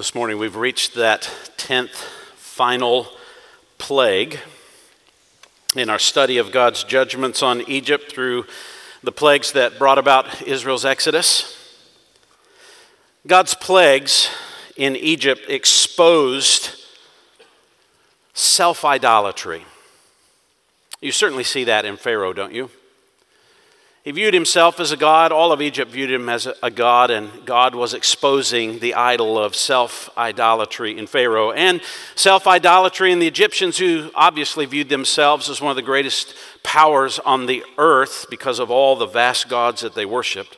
this morning we've reached that 10th final plague in our study of God's judgments on Egypt through the plagues that brought about Israel's exodus. God's plagues in Egypt exposed self idolatry. You certainly see that in Pharaoh, don't you? He viewed himself as a god. All of Egypt viewed him as a god, and God was exposing the idol of self idolatry in Pharaoh and self idolatry in the Egyptians, who obviously viewed themselves as one of the greatest powers on the earth because of all the vast gods that they worshiped.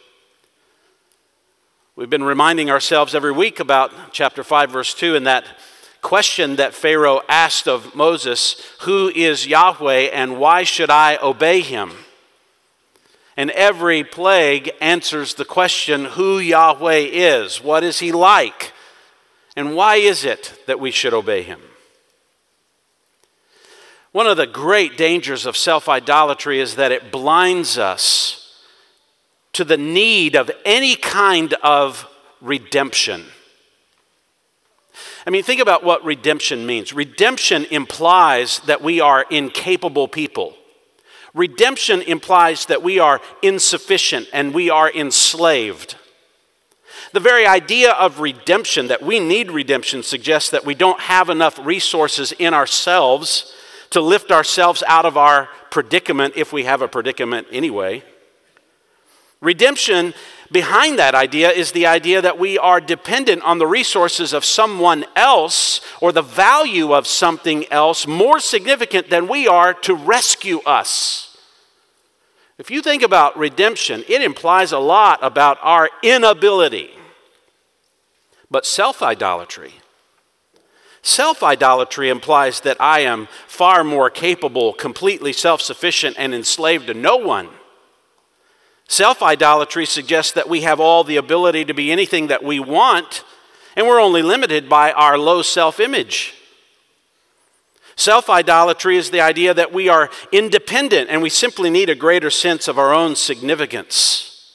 We've been reminding ourselves every week about chapter 5, verse 2, and that question that Pharaoh asked of Moses Who is Yahweh, and why should I obey him? And every plague answers the question who Yahweh is. What is he like? And why is it that we should obey him? One of the great dangers of self idolatry is that it blinds us to the need of any kind of redemption. I mean, think about what redemption means. Redemption implies that we are incapable people. Redemption implies that we are insufficient and we are enslaved. The very idea of redemption, that we need redemption, suggests that we don't have enough resources in ourselves to lift ourselves out of our predicament, if we have a predicament anyway. Redemption behind that idea is the idea that we are dependent on the resources of someone else or the value of something else more significant than we are to rescue us. If you think about redemption, it implies a lot about our inability. But self idolatry, self idolatry implies that I am far more capable, completely self sufficient, and enslaved to no one Self idolatry suggests that we have all the ability to be anything that we want, and we're only limited by our low self image. Self idolatry is the idea that we are independent and we simply need a greater sense of our own significance.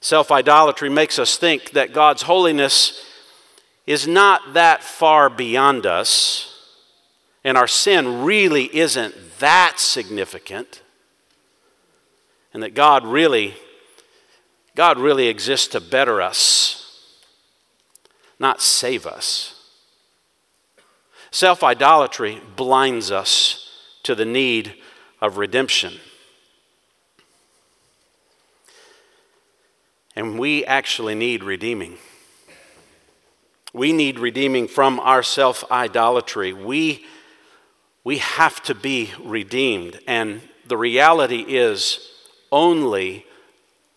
Self idolatry makes us think that God's holiness is not that far beyond us, and our sin really isn't that significant and that God really God really exists to better us, not save us. Self idolatry blinds us to the need of redemption. And we actually need redeeming. We need redeeming from our self idolatry. We, we have to be redeemed. And the reality is, only,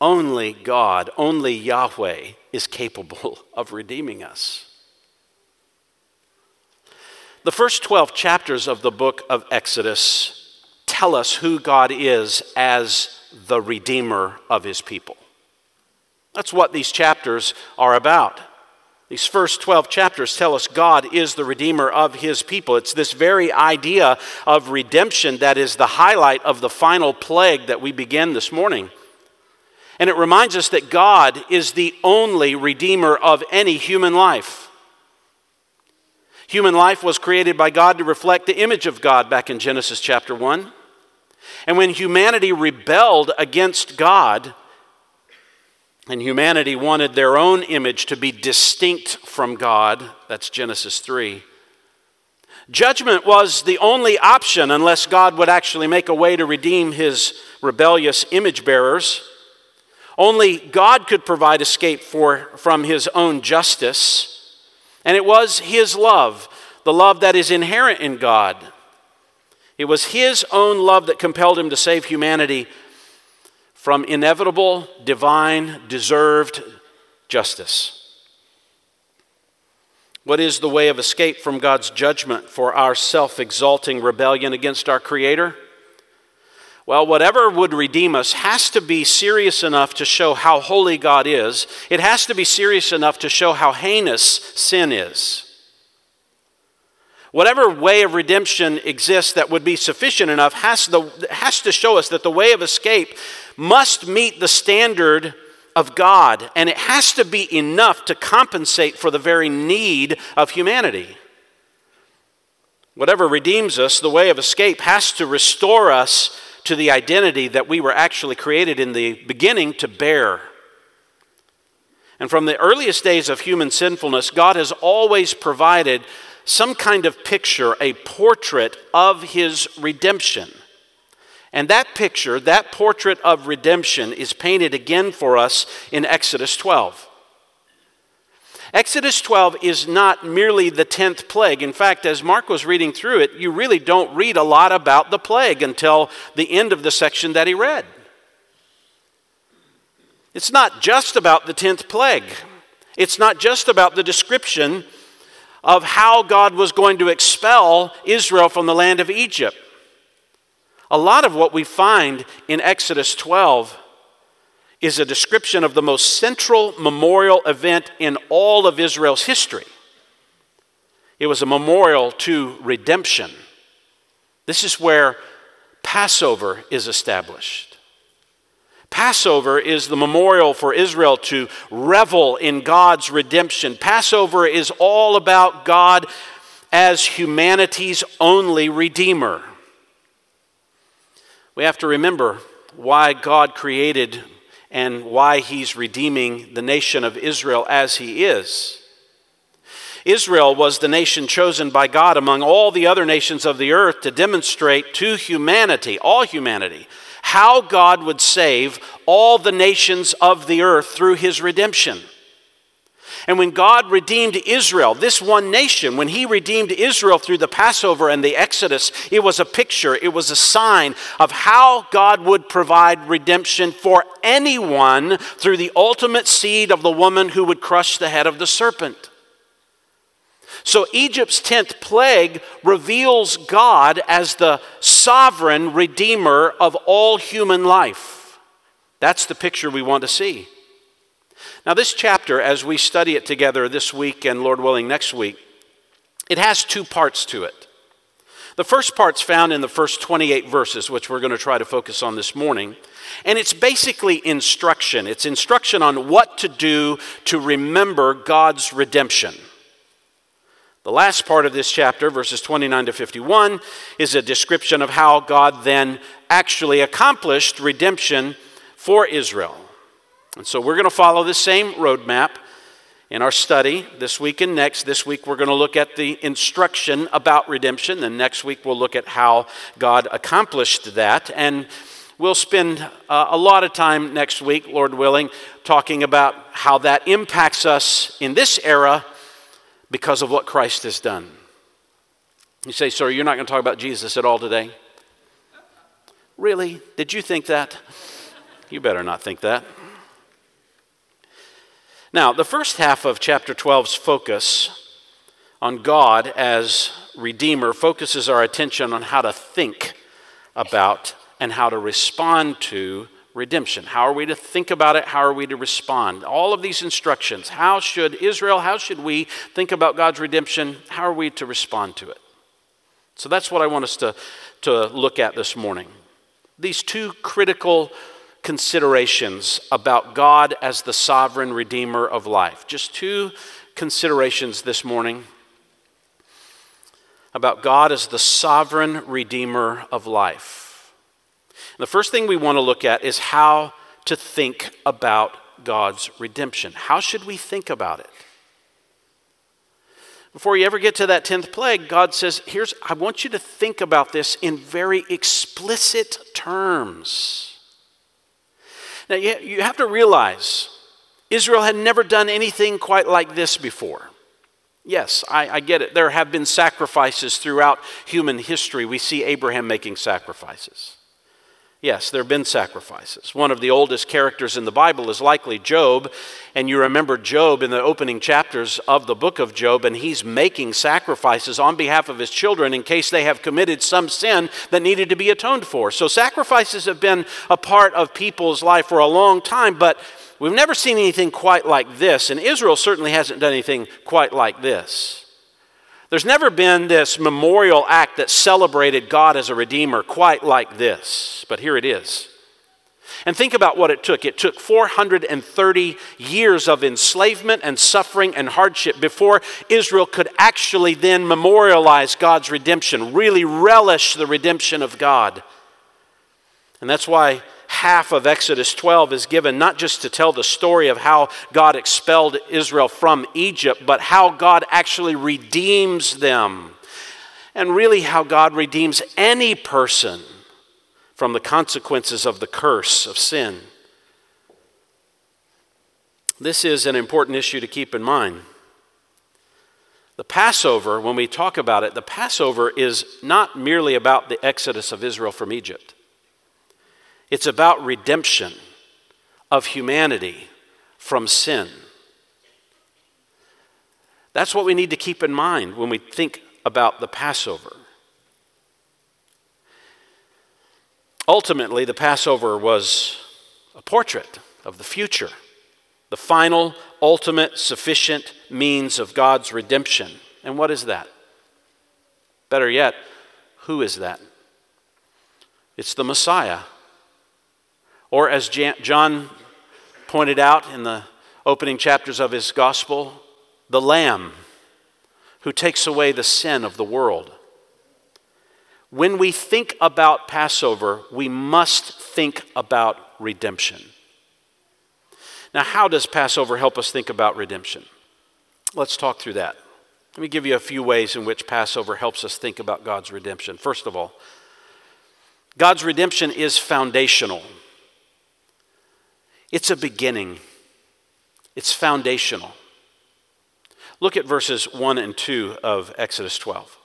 only God, only Yahweh is capable of redeeming us. The first 12 chapters of the book of Exodus tell us who God is as the Redeemer of his people. That's what these chapters are about. These first 12 chapters tell us God is the Redeemer of His people. It's this very idea of redemption that is the highlight of the final plague that we begin this morning. And it reminds us that God is the only Redeemer of any human life. Human life was created by God to reflect the image of God back in Genesis chapter 1. And when humanity rebelled against God, and humanity wanted their own image to be distinct from God. That's Genesis 3. Judgment was the only option unless God would actually make a way to redeem his rebellious image bearers. Only God could provide escape for, from his own justice. And it was his love, the love that is inherent in God. It was his own love that compelled him to save humanity from inevitable, divine, deserved justice. What is the way of escape from God's judgment for our self exalting rebellion against our Creator? Well, whatever would redeem us has to be serious enough to show how holy God is. It has to be serious enough to show how heinous sin is. Whatever way of redemption exists that would be sufficient enough has, the, has to show us that the way of escape must meet the standard of God, and it has to be enough to compensate for the very need of humanity. Whatever redeems us, the way of escape, has to restore us to the identity that we were actually created in the beginning to bear. And from the earliest days of human sinfulness, God has always provided some kind of picture, a portrait of his redemption. And that picture, that portrait of redemption, is painted again for us in Exodus 12. Exodus 12 is not merely the 10th plague. In fact, as Mark was reading through it, you really don't read a lot about the plague until the end of the section that he read. It's not just about the 10th plague, it's not just about the description of how God was going to expel Israel from the land of Egypt. A lot of what we find in Exodus 12 is a description of the most central memorial event in all of Israel's history. It was a memorial to redemption. This is where Passover is established. Passover is the memorial for Israel to revel in God's redemption. Passover is all about God as humanity's only Redeemer. We have to remember why God created and why he's redeeming the nation of Israel as he is. Israel was the nation chosen by God among all the other nations of the earth to demonstrate to humanity, all humanity, how God would save all the nations of the earth through his redemption. And when God redeemed Israel, this one nation, when He redeemed Israel through the Passover and the Exodus, it was a picture, it was a sign of how God would provide redemption for anyone through the ultimate seed of the woman who would crush the head of the serpent. So, Egypt's 10th plague reveals God as the sovereign redeemer of all human life. That's the picture we want to see. Now, this chapter, as we study it together this week and Lord willing next week, it has two parts to it. The first part's found in the first 28 verses, which we're going to try to focus on this morning. And it's basically instruction. It's instruction on what to do to remember God's redemption. The last part of this chapter, verses 29 to 51, is a description of how God then actually accomplished redemption for Israel. And so we're going to follow the same roadmap in our study this week and next. This week we're going to look at the instruction about redemption. Then next week we'll look at how God accomplished that. And we'll spend uh, a lot of time next week, Lord willing, talking about how that impacts us in this era because of what Christ has done. You say, Sir, you're not going to talk about Jesus at all today? Really? Did you think that? You better not think that. Now, the first half of chapter 12's focus on God as Redeemer focuses our attention on how to think about and how to respond to redemption. How are we to think about it? How are we to respond? All of these instructions. How should Israel, how should we think about God's redemption? How are we to respond to it? So that's what I want us to, to look at this morning. These two critical considerations about God as the sovereign redeemer of life. Just two considerations this morning about God as the sovereign redeemer of life. And the first thing we want to look at is how to think about God's redemption. How should we think about it? Before you ever get to that 10th plague, God says, Here's, I want you to think about this in very explicit terms. Now, you have to realize Israel had never done anything quite like this before. Yes, I, I, get it. There have been sacrifices throughout human history. We see Abraham making sacrifices. Yes, there have been sacrifices. One of the oldest characters in the Bible is likely Job. And you remember Job in the opening chapters of the book of Job, and he's making sacrifices on behalf of his children in case they have committed some sin that needed to be atoned for. So, sacrifices have been a part of people's life for a long time, but we've never seen anything quite like this. And Israel certainly hasn't done anything quite like this. There's never been this memorial act that celebrated God as a redeemer quite like this, but here it is. And think about what it took. It took 430 years of enslavement and suffering and hardship before Israel could actually then memorialize God's redemption, really relish the redemption of God. And that's why half of Exodus 12 is given not just to tell the story of how God expelled Israel from Egypt, but how God actually redeems them. And really, how God redeems any person from the consequences of the curse of sin. This is an important issue to keep in mind. The Passover, when we talk about it, the Passover is not merely about the exodus of Israel from Egypt. It's about redemption of humanity from sin. That's what we need to keep in mind when we think about the Passover. Ultimately, the Passover was a portrait of the future, the final, ultimate, sufficient means of God's redemption. And what is that? Better yet, who is that? It's the Messiah. Or, as John pointed out in the opening chapters of his gospel, the Lamb who takes away the sin of the world. When we think about Passover, we must think about redemption. Now, how does Passover help us think about redemption? Let's talk through that. Let me give you a few ways in which Passover helps us think about God's redemption. First of all, God's redemption is foundational, it's a beginning, it's foundational. Look at verses 1 and 2 of Exodus 12.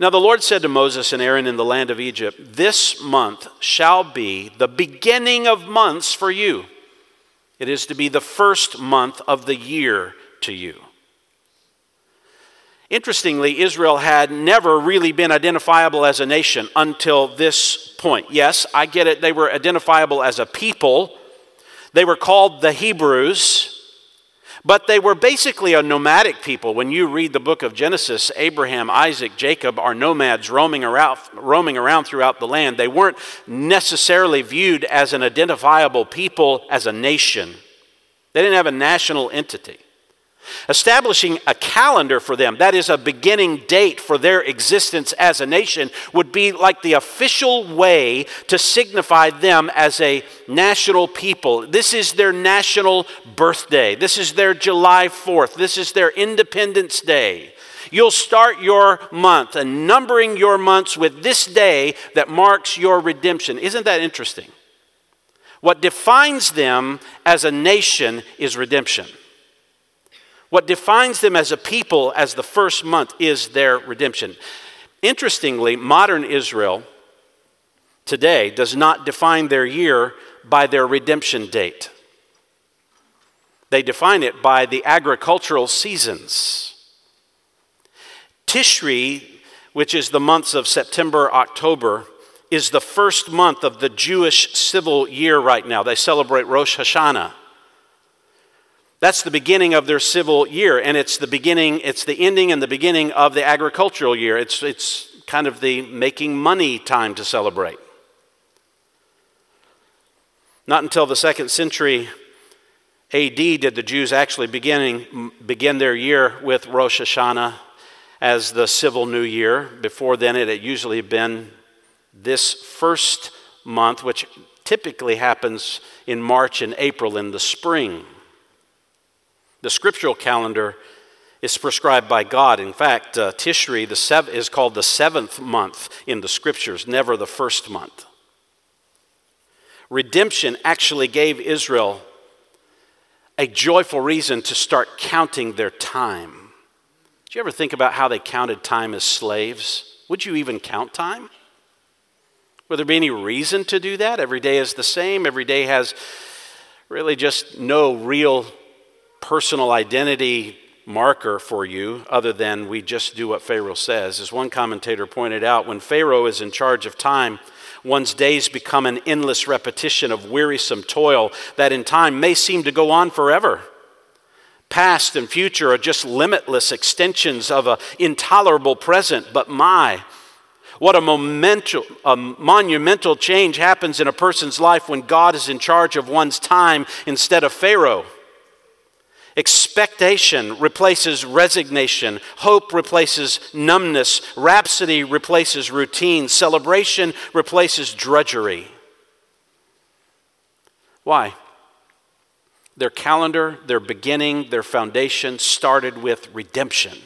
Now the Lord said to Moses and Aaron in the land of Egypt, This month shall be the beginning of months for you. It is to be the first month of the year to you. Interestingly, Israel had never really been identifiable as a nation until this point. Yes, I get it, they were identifiable as a people. They were called the Hebrews. But they were basically a nomadic people. When you read the book of Genesis, Abraham, Isaac, Jacob are nomads roaming around, roaming around throughout the land. They weren't necessarily viewed as an identifiable people, as a nation. They didn't have a national entity. Establishing a calendar for them, that is a beginning date for their existence as a nation, would be like the official way to signify them as a national people. This is their national birthday. This is their July 4th. This is their Independence Day. You'll start your month and numbering your months with this day that marks your redemption. Isn't that interesting? What defines them as a nation is redemption. What defines them as a people as the first month is their redemption. Interestingly, modern Israel today does not define their year by their redemption date. They define it by the agricultural seasons. Tishri, which is the months of September, October, is the first month of the Jewish civil year right now. They celebrate Rosh Hashanah. That's the beginning of their civil year, and it's the beginning, it's the ending and the beginning of the agricultural year. It's, it's kind of the making money time to celebrate. Not until the second century AD did the Jews actually beginning, begin their year with Rosh Hashanah as the civil new year. Before then, it had usually been this first month, which typically happens in March and April in the spring. The scriptural calendar is prescribed by God. In fact, uh, Tishri the sev- is called the seventh month in the scriptures, never the first month. Redemption actually gave Israel a joyful reason to start counting their time. Did you ever think about how they counted time as slaves? Would you even count time? Would there be any reason to do that? Every day is the same. Every day has really just no real personal identity marker for you other than we just do what Pharaoh says. As one commentator pointed out, when Pharaoh is in charge of time, one's days become an endless repetition of wearisome toil that in time may seem to go on forever. Past and future are just limitless extensions of an intolerable present, but my, What a, monumental, a monumental change happens in a person's life when God is in charge of one's time instead of Pharaoh. Expectation replaces resignation. Hope replaces numbness. Rhapsody replaces routine. Celebration replaces drudgery. Why? Their calendar, their beginning, their foundation started with redemption.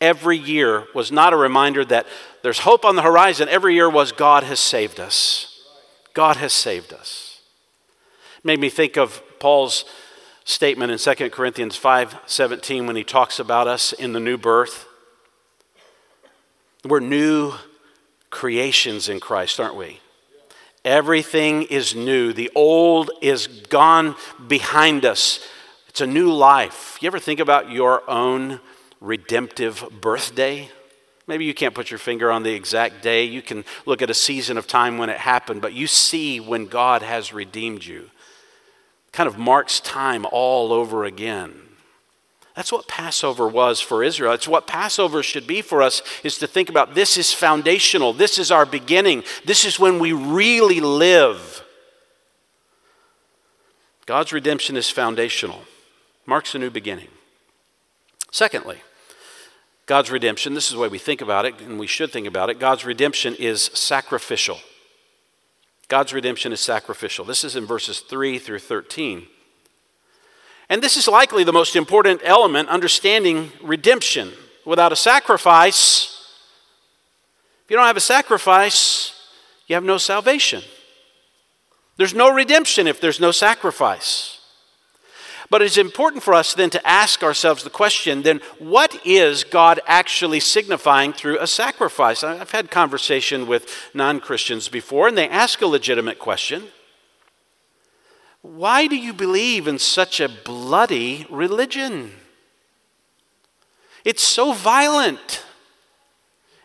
Every year was not a reminder that there's hope on the horizon. Every year was God has saved us. God has saved us. Made me think of Paul's statement in 2 Corinthians 5:17 when he talks about us in the new birth. We're new creations in Christ, aren't we? Everything is new. The old is gone behind us. It's a new life. You ever think about your own redemptive birthday? Maybe you can't put your finger on the exact day. You can look at a season of time when it happened, but you see when God has redeemed you kind of marks time all over again. That's what Passover was for Israel. It's what Passover should be for us is to think about this is foundational. This is our beginning. This is when we really live. God's redemption is foundational. Marks a new beginning. Secondly, God's redemption, this is the way we think about it, and we should think about it. God's redemption is sacrificial. God's redemption is sacrificial. This is in verses 3 through 13. And this is likely the most important element understanding redemption. Without a sacrifice, if you don't have a sacrifice, you have no salvation. There's no redemption if there's no sacrifice. But it's important for us then to ask ourselves the question then, what is God actually signifying through a sacrifice? I've had conversation with non Christians before, and they ask a legitimate question Why do you believe in such a bloody religion? It's so violent.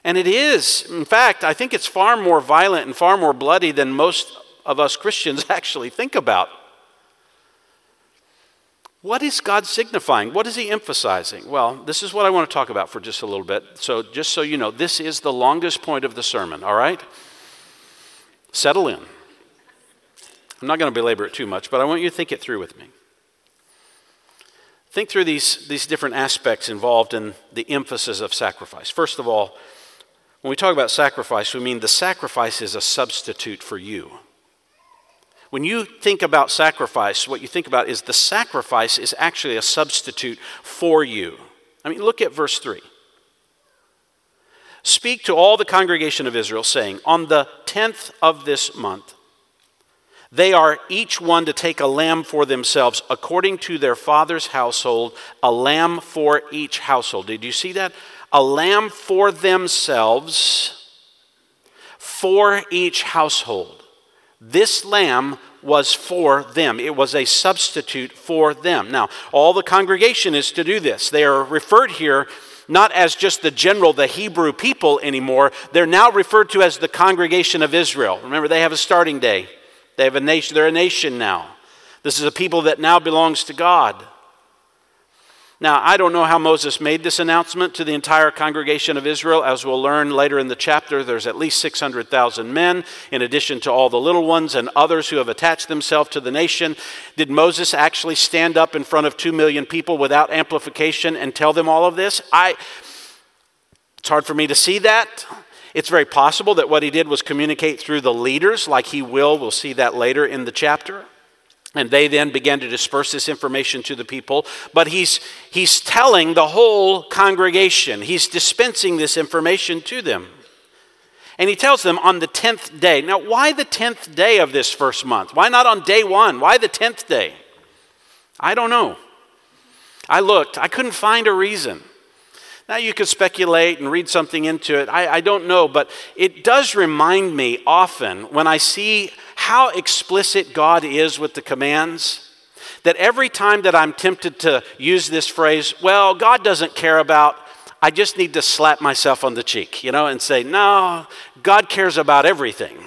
And it is. In fact, I think it's far more violent and far more bloody than most of us Christians actually think about. What is God signifying? What is He emphasizing? Well, this is what I want to talk about for just a little bit. So, just so you know, this is the longest point of the sermon, all right? Settle in. I'm not going to belabor it too much, but I want you to think it through with me. Think through these, these different aspects involved in the emphasis of sacrifice. First of all, when we talk about sacrifice, we mean the sacrifice is a substitute for you. When you think about sacrifice, what you think about is the sacrifice is actually a substitute for you. I mean, look at verse 3. Speak to all the congregation of Israel, saying, On the tenth of this month, they are each one to take a lamb for themselves, according to their father's household, a lamb for each household. Did you see that? A lamb for themselves, for each household. This lamb was for them. It was a substitute for them. Now, all the congregation is to do this. They are referred here not as just the general, the Hebrew people anymore. They're now referred to as the congregation of Israel. Remember, they have a starting day. They have a nation, they're a nation now. This is a people that now belongs to God. Now, I don't know how Moses made this announcement to the entire congregation of Israel. As we'll learn later in the chapter, there's at least 600,000 men, in addition to all the little ones and others who have attached themselves to the nation. Did Moses actually stand up in front of 2 million people without amplification and tell them all of this? I, it's hard for me to see that. It's very possible that what he did was communicate through the leaders, like he will. We'll see that later in the chapter. And they then began to disperse this information to the people. But he's, he's telling the whole congregation, he's dispensing this information to them. And he tells them on the 10th day. Now, why the 10th day of this first month? Why not on day one? Why the 10th day? I don't know. I looked, I couldn't find a reason. Now, you could speculate and read something into it. I, I don't know, but it does remind me often when I see how explicit God is with the commands that every time that I'm tempted to use this phrase, well, God doesn't care about, I just need to slap myself on the cheek, you know, and say, no, God cares about everything.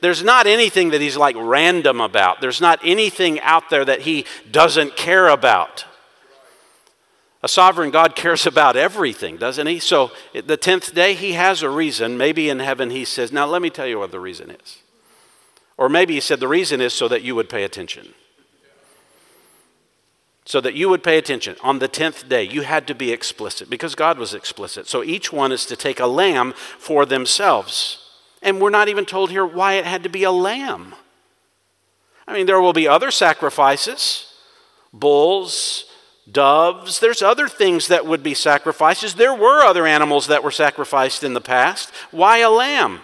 There's not anything that He's like random about, there's not anything out there that He doesn't care about. A sovereign God cares about everything, doesn't he? So the 10th day, he has a reason. Maybe in heaven he says, Now let me tell you what the reason is. Or maybe he said, The reason is so that you would pay attention. So that you would pay attention. On the 10th day, you had to be explicit because God was explicit. So each one is to take a lamb for themselves. And we're not even told here why it had to be a lamb. I mean, there will be other sacrifices bulls, doves. There's other things that would be sacrifices. There were other animals that were sacrificed in the past. Why a lamb?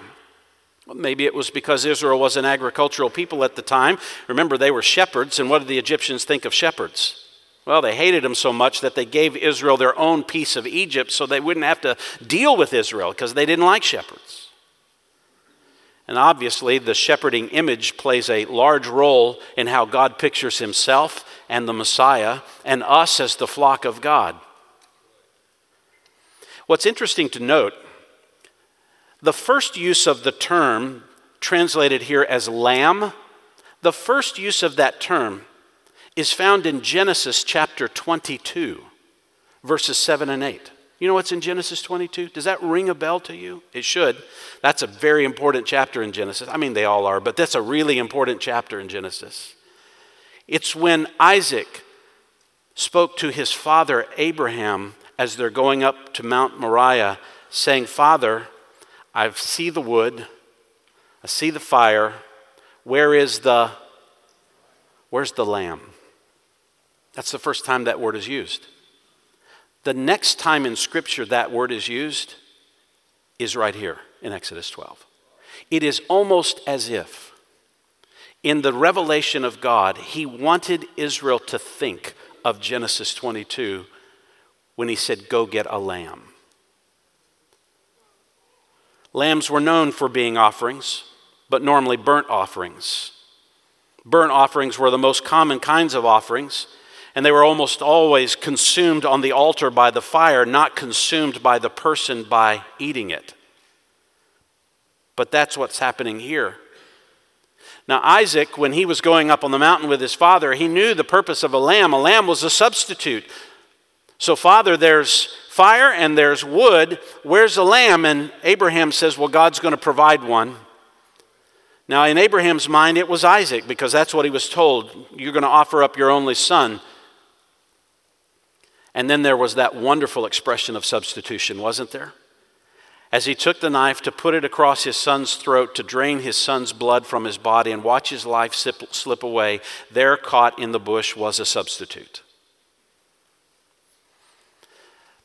Maybe it was because Israel was an agricultural people at the time. Remember, they were shepherds, and what did the Egyptians think of shepherds? Well, they hated them so much that they gave Israel their own piece of Egypt so they wouldn't have to deal with Israel because they didn't like shepherds. And obviously, the shepherding image plays a large role in how God pictures himself and the Messiah and us as the flock of God. What's interesting to note, the first use of the term translated here as lamb, the first use of that term is found in Genesis chapter 22, verses 7 and 8. You know what's in Genesis 22? Does that ring a bell to you? It should. That's a very important chapter in Genesis. I mean, they all are, but that's a really important chapter in Genesis. It's when Isaac spoke to his father Abraham as they're going up to Mount Moriah, saying, Father, I see the wood, I see the fire. Where is the where's the lamb? That's the first time that word is used. The next time in Scripture that word is used is right here in Exodus 12. It is almost as if, in the revelation of God, He wanted Israel to think of Genesis 22 when He said, Go get a lamb. Lambs were known for being offerings, but normally burnt offerings. Burnt offerings were the most common kinds of offerings and they were almost always consumed on the altar by the fire, not consumed by the person by eating it. But that's what's happening here. Now, Isaac, when he was going up on the mountain with his father, he knew the purpose of a lamb. A lamb was a substitute. So, Father, there's fire and there's wood. Where's the lamb? And Abraham says, Well, God's going to provide one. Now, in Abraham's mind, it was Isaac because that's what he was told. You're going to offer up your only son. And then there was that wonderful expression of substitution, wasn't there? As he took the knife to put it across his son's throat to drain his son's blood from his body and watch his life slip away, there caught in the bush was a substitute.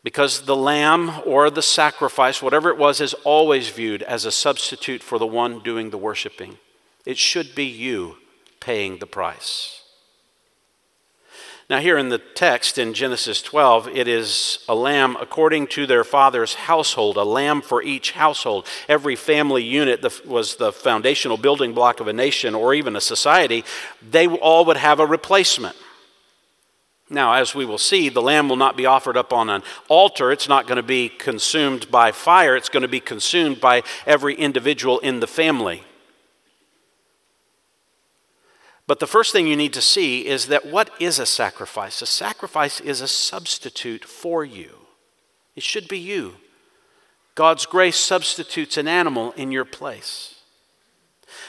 Because the lamb or the sacrifice, whatever it was, is always viewed as a substitute for the one doing the worshiping. It should be you paying the price. Now, here in the text in Genesis 12, it is a lamb according to their father's household, a lamb for each household. Every family unit was the foundational building block of a nation or even a society. They all would have a replacement. Now, as we will see, the lamb will not be offered up on an altar. It's not going to be consumed by fire. It's going to be consumed by every individual in the family. But the first thing you need to see is that what is a sacrifice? A sacrifice is a substitute for you. It should be you. God's grace substitutes an animal in your place.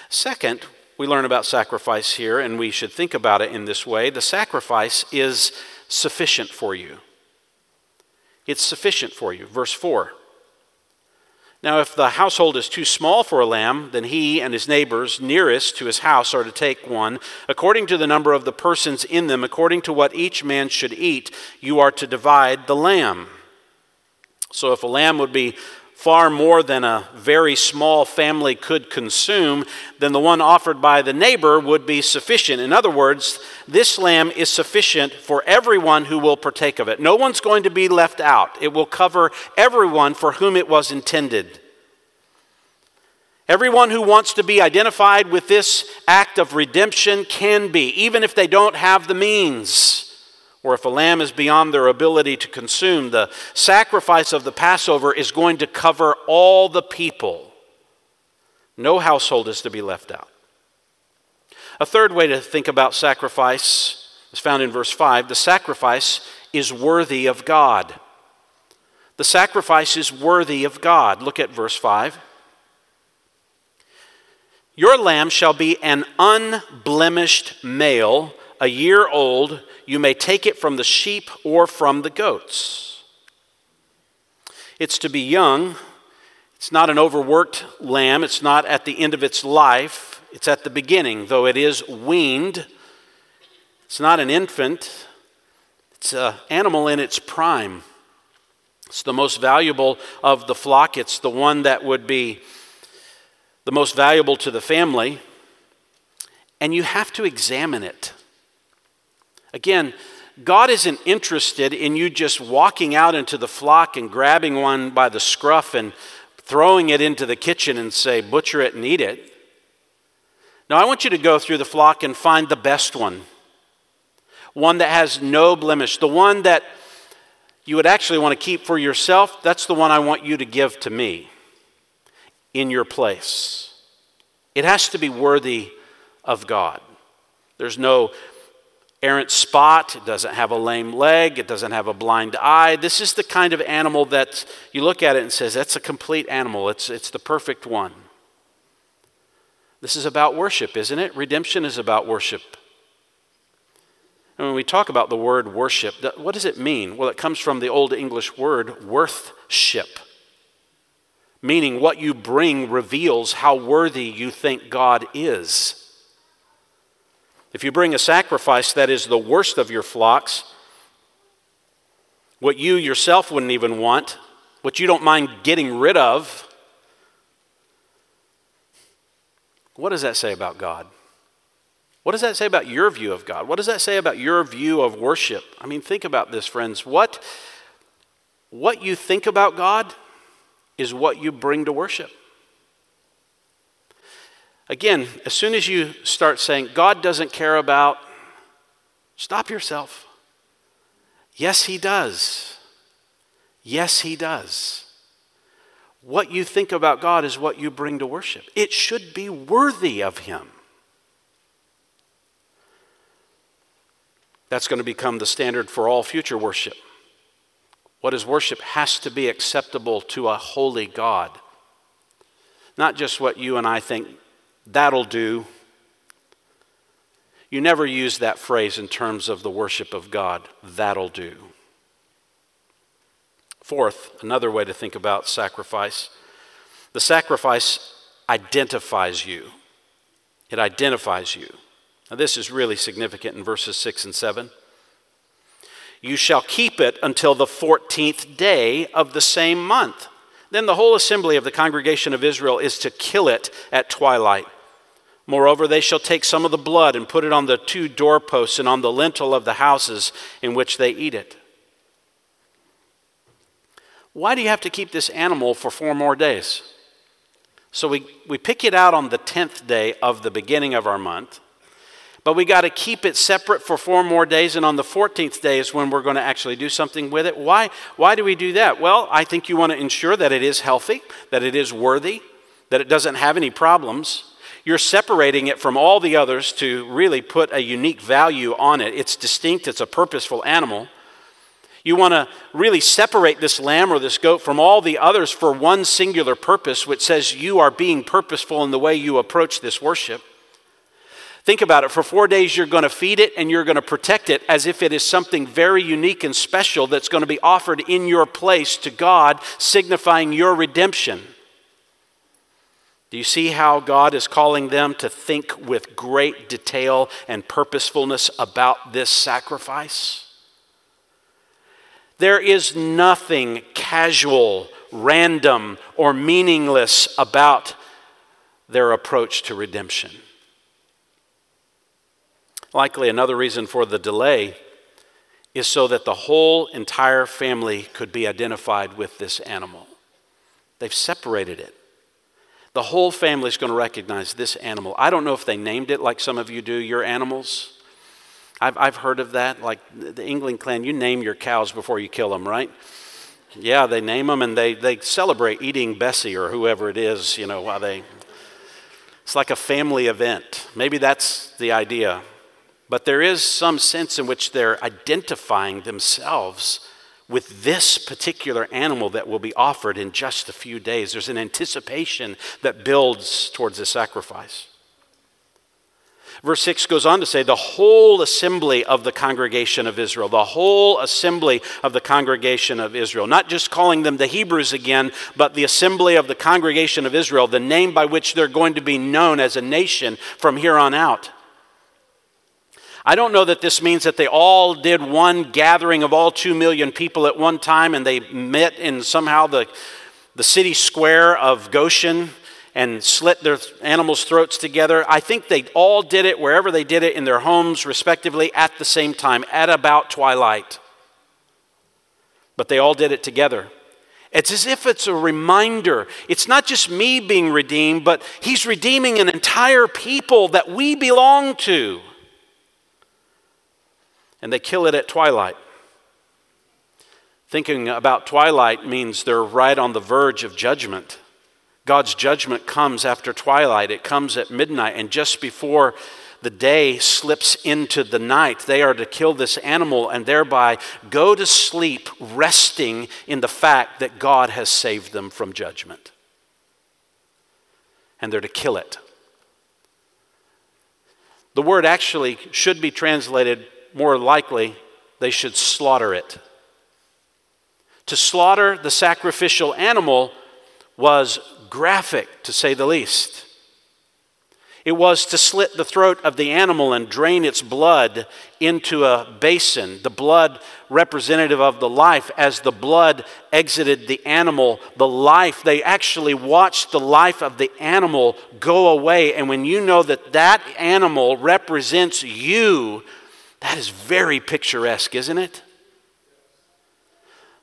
Second, we learn about sacrifice here, and we should think about it in this way the sacrifice is sufficient for you. It's sufficient for you. Verse 4 now, if the household is too small for a lamb, then he and his neighbors nearest to his house are to take one, according to the number of the persons in them, according to what each man should eat, you are to divide the lamb. So, if a lamb would be far more than a very small family could consume, then the one offered by the neighbor would be sufficient. In other words, this lamb is sufficient for everyone who will partake of it. No one's going to be left out, it will cover everyone for whom it was intended. Everyone who wants to be identified with this act of redemption can be, even if they don't have the means or if a lamb is beyond their ability to consume, the sacrifice of the Passover is going to cover all the people. No household is to be left out. A third way to think about sacrifice is found in verse 5. The sacrifice is worthy of God. The sacrifice is worthy of God. Look at verse 5. Your lamb shall be an unblemished male, a year old. You may take it from the sheep or from the goats. It's to be young. It's not an overworked lamb. It's not at the end of its life. It's at the beginning, though it is weaned. It's not an infant. It's an animal in its prime. It's the most valuable of the flock. It's the one that would be the most valuable to the family. And you have to examine it. Again, God isn't interested in you just walking out into the flock and grabbing one by the scruff and throwing it into the kitchen and say, butcher it and eat it. Now, I want you to go through the flock and find the best one. One that has no blemish. The one that you would actually want to keep for yourself, that's the one I want you to give to me in your place. It has to be worthy of God. There's no errant spot, it doesn't have a lame leg, it doesn't have a blind eye. This is the kind of animal that you look at it and says that's a complete animal. It's it's the perfect one. This is about worship, isn't it? Redemption is about worship. And when we talk about the word worship, what does it mean? Well, it comes from the Old English word worthship, meaning what you bring reveals how worthy you think God is. If you bring a sacrifice that is the worst of your flocks, what you yourself wouldn't even want, what you don't mind getting rid of, what does that say about God? What does that say about your view of God? What does that say about your view of worship? I mean, think about this, friends. What, what you think about God is what you bring to worship. Again, as soon as you start saying, God doesn't care about, stop yourself. Yes, He does. Yes, He does. What you think about God is what you bring to worship. It should be worthy of Him. That's going to become the standard for all future worship. What is worship has to be acceptable to a holy God. Not just what you and I think that'll do. You never use that phrase in terms of the worship of God, that'll do. Fourth, another way to think about sacrifice the sacrifice identifies you. It identifies you. Now, this is really significant in verses 6 and 7. You shall keep it until the 14th day of the same month. Then the whole assembly of the congregation of Israel is to kill it at twilight. Moreover, they shall take some of the blood and put it on the two doorposts and on the lintel of the houses in which they eat it. Why do you have to keep this animal for four more days? So we, we pick it out on the 10th day of the beginning of our month. But we got to keep it separate for four more days, and on the 14th day is when we're going to actually do something with it. Why, why do we do that? Well, I think you want to ensure that it is healthy, that it is worthy, that it doesn't have any problems. You're separating it from all the others to really put a unique value on it. It's distinct, it's a purposeful animal. You want to really separate this lamb or this goat from all the others for one singular purpose, which says you are being purposeful in the way you approach this worship. Think about it. For four days, you're going to feed it and you're going to protect it as if it is something very unique and special that's going to be offered in your place to God, signifying your redemption. Do you see how God is calling them to think with great detail and purposefulness about this sacrifice? There is nothing casual, random, or meaningless about their approach to redemption. Likely another reason for the delay is so that the whole entire family could be identified with this animal. They've separated it. The whole family is going to recognize this animal. I don't know if they named it like some of you do your animals. I've, I've heard of that. Like the England clan, you name your cows before you kill them, right? Yeah, they name them and they, they celebrate eating Bessie or whoever it is, you know, while they. It's like a family event. Maybe that's the idea. But there is some sense in which they're identifying themselves with this particular animal that will be offered in just a few days. There's an anticipation that builds towards the sacrifice. Verse 6 goes on to say, the whole assembly of the congregation of Israel, the whole assembly of the congregation of Israel. Not just calling them the Hebrews again, but the assembly of the congregation of Israel, the name by which they're going to be known as a nation from here on out. I don't know that this means that they all did one gathering of all two million people at one time and they met in somehow the, the city square of Goshen and slit their animals' throats together. I think they all did it wherever they did it in their homes, respectively, at the same time, at about twilight. But they all did it together. It's as if it's a reminder. It's not just me being redeemed, but He's redeeming an entire people that we belong to and they kill it at twilight. Thinking about twilight means they're right on the verge of judgment. God's judgment comes after twilight, it comes at midnight, and just before the day slips into the night, they are to kill this animal and thereby go to sleep, resting in the fact that God has saved them from judgment. And they're to kill it. The word actually should be translated more likely they should slaughter it. To slaughter the sacrificial animal was graphic, to say the least. It was to slit the throat of the animal and drain its blood into a basin, the blood representative of the life. As the blood exited the animal, the life, they actually watched the life of the animal go away. And when you know that that animal represents you, that is very picturesque, isn't it?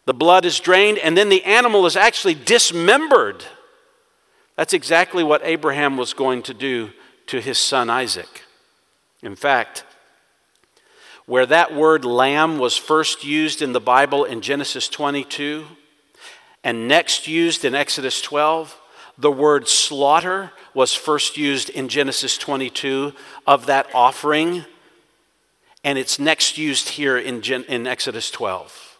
The blood is drained, and then the animal is actually dismembered. That's exactly what Abraham was going to do to his son Isaac. In fact, where that word lamb was first used in the Bible in Genesis 22 and next used in Exodus 12, the word slaughter was first used in Genesis 22 of that offering and it's next used here in, Gen- in Exodus 12.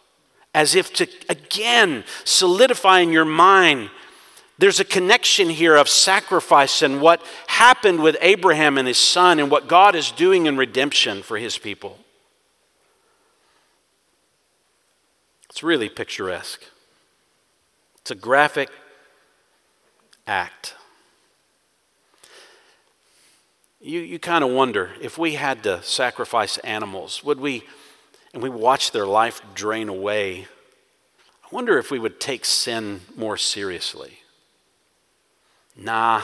As if to, again, solidify in your mind there's a connection here of sacrifice and what happened with Abraham and his son and what God is doing in redemption for his people. It's really picturesque. It's a graphic act you, you kind of wonder if we had to sacrifice animals, would we, and we watch their life drain away, I wonder if we would take sin more seriously. Nah,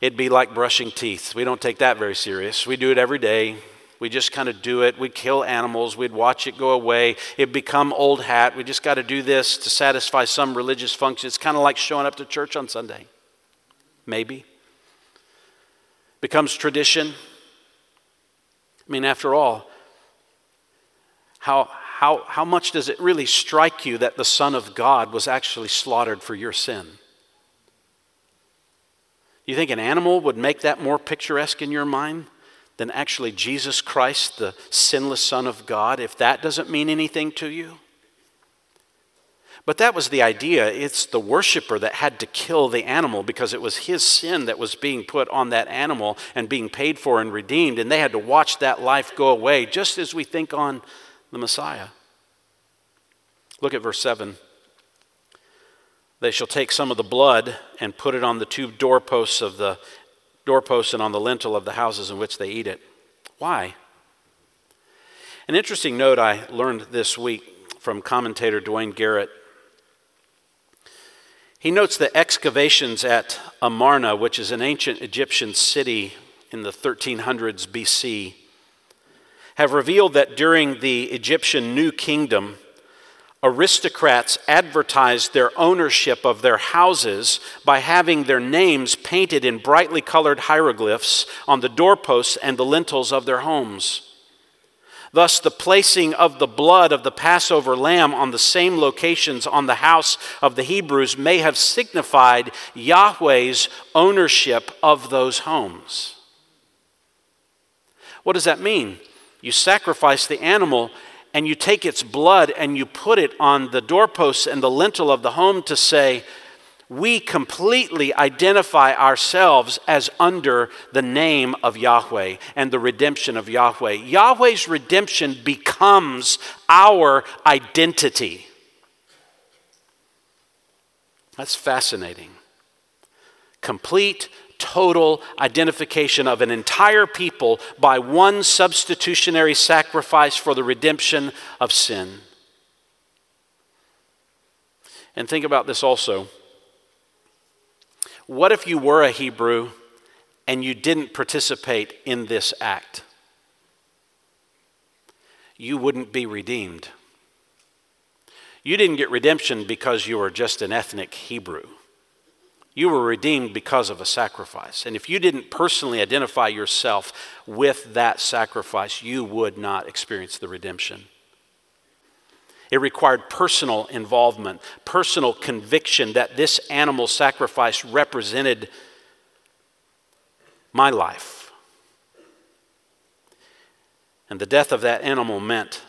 it'd be like brushing teeth. We don't take that very serious. We do it every day. We just kind of do it. We'd kill animals. We'd watch it go away. It'd become old hat. We just got to do this to satisfy some religious function. It's kind of like showing up to church on Sunday. Maybe becomes tradition. I mean, after all, how, how, how much does it really strike you that the Son of God was actually slaughtered for your sin? You think an animal would make that more picturesque in your mind than actually Jesus Christ, the sinless Son of God, if that doesn't mean anything to you? But that was the idea. It's the worshiper that had to kill the animal because it was his sin that was being put on that animal and being paid for and redeemed. And they had to watch that life go away, just as we think on the Messiah. Look at verse 7. They shall take some of the blood and put it on the two doorposts of the doorposts and on the lintel of the houses in which they eat it. Why? An interesting note I learned this week from commentator Duane Garrett he notes that excavations at Amarna, which is an ancient Egyptian city in the 1300s BC, have revealed that during the Egyptian New Kingdom, aristocrats advertised their ownership of their houses by having their names painted in brightly colored hieroglyphs on the doorposts and the lintels of their homes. Thus, the placing of the blood of the Passover lamb on the same locations on the house of the Hebrews may have signified Yahweh's ownership of those homes. What does that mean? You sacrifice the animal and you take its blood and you put it on the doorposts and the lintel of the home to say, we completely identify ourselves as under the name of Yahweh and the redemption of Yahweh. Yahweh's redemption becomes our identity. That's fascinating. Complete, total identification of an entire people by one substitutionary sacrifice for the redemption of sin. And think about this also. What if you were a Hebrew and you didn't participate in this act? You wouldn't be redeemed. You didn't get redemption because you were just an ethnic Hebrew. You were redeemed because of a sacrifice. And if you didn't personally identify yourself with that sacrifice, you would not experience the redemption. It required personal involvement, personal conviction that this animal sacrifice represented my life. And the death of that animal meant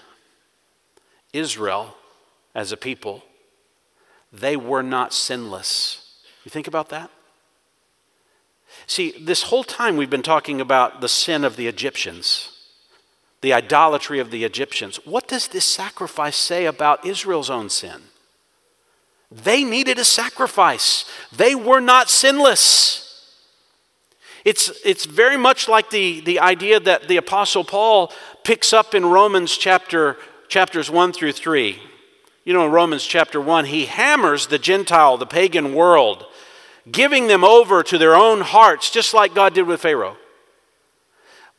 Israel, as a people, they were not sinless. You think about that? See, this whole time we've been talking about the sin of the Egyptians the idolatry of the Egyptians. What does this sacrifice say about Israel's own sin? They needed a sacrifice, they were not sinless. It's, it's very much like the, the idea that the Apostle Paul picks up in Romans chapter, chapters 1 through 3. You know, in Romans chapter 1, he hammers the Gentile, the pagan world, giving them over to their own hearts, just like God did with Pharaoh.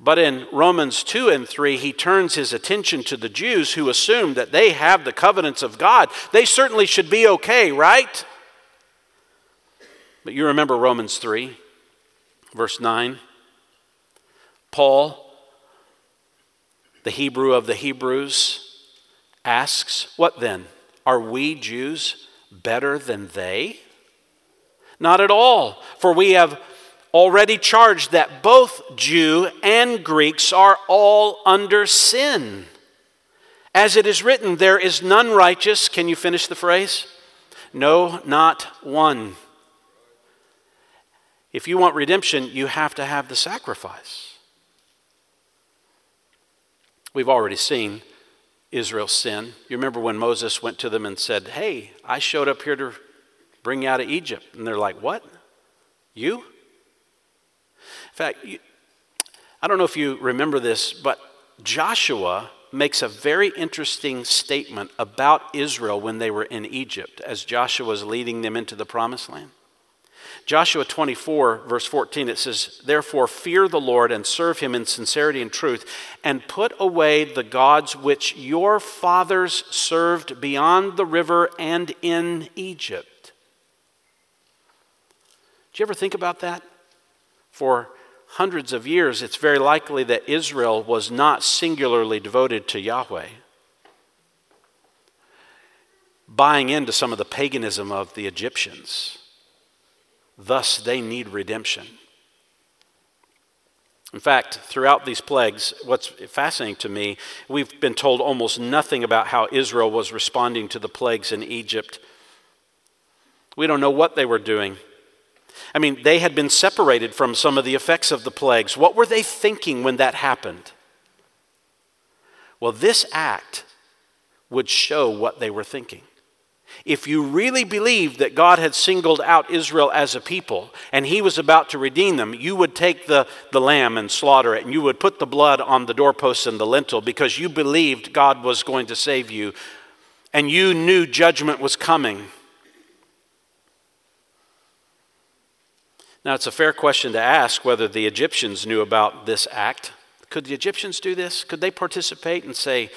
But in Romans 2 and 3, he turns his attention to the Jews who assume that they have the covenants of God. They certainly should be okay, right? But you remember Romans 3, verse 9. Paul, the Hebrew of the Hebrews, asks, What then? Are we Jews better than they? Not at all, for we have already charged that both Jew and Greeks are all under sin. As it is written, there is none righteous. Can you finish the phrase? No, not one. If you want redemption, you have to have the sacrifice. We've already seen Israel's sin. You remember when Moses went to them and said, Hey, I showed up here to bring you out of Egypt. And they're like, What? You? Fact, I don't know if you remember this, but Joshua makes a very interesting statement about Israel when they were in Egypt as Joshua was leading them into the promised land. Joshua 24, verse 14, it says, Therefore, fear the Lord and serve him in sincerity and truth, and put away the gods which your fathers served beyond the river and in Egypt. Do you ever think about that? For hundreds of years, it's very likely that Israel was not singularly devoted to Yahweh, buying into some of the paganism of the Egyptians. Thus, they need redemption. In fact, throughout these plagues, what's fascinating to me, we've been told almost nothing about how Israel was responding to the plagues in Egypt. We don't know what they were doing. I mean, they had been separated from some of the effects of the plagues. What were they thinking when that happened? Well, this act would show what they were thinking. If you really believed that God had singled out Israel as a people and he was about to redeem them, you would take the, the lamb and slaughter it, and you would put the blood on the doorposts and the lintel because you believed God was going to save you and you knew judgment was coming. Now, it's a fair question to ask whether the Egyptians knew about this act. Could the Egyptians do this? Could they participate and say,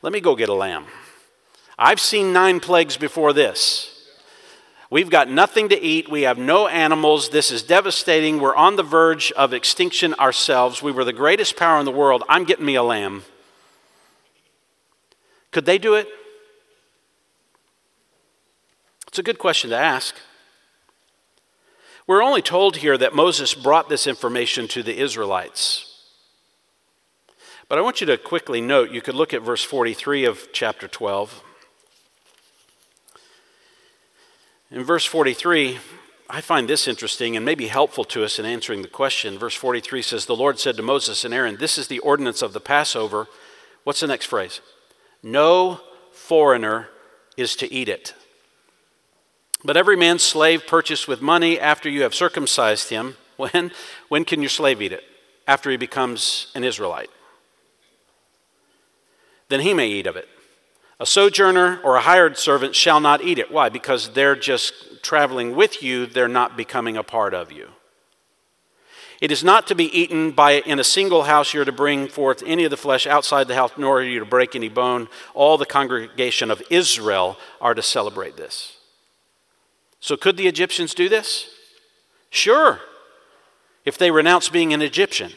Let me go get a lamb? I've seen nine plagues before this. We've got nothing to eat. We have no animals. This is devastating. We're on the verge of extinction ourselves. We were the greatest power in the world. I'm getting me a lamb. Could they do it? It's a good question to ask. We're only told here that Moses brought this information to the Israelites. But I want you to quickly note, you could look at verse 43 of chapter 12. In verse 43, I find this interesting and maybe helpful to us in answering the question. Verse 43 says, The Lord said to Moses and Aaron, This is the ordinance of the Passover. What's the next phrase? No foreigner is to eat it. But every man's slave purchased with money after you have circumcised him, when? When can your slave eat it? After he becomes an Israelite. Then he may eat of it. A sojourner or a hired servant shall not eat it. Why? Because they're just traveling with you, they're not becoming a part of you. It is not to be eaten by in a single house. You're to bring forth any of the flesh outside the house, nor are you to break any bone. All the congregation of Israel are to celebrate this. So, could the Egyptians do this? Sure, if they renounce being an Egyptian.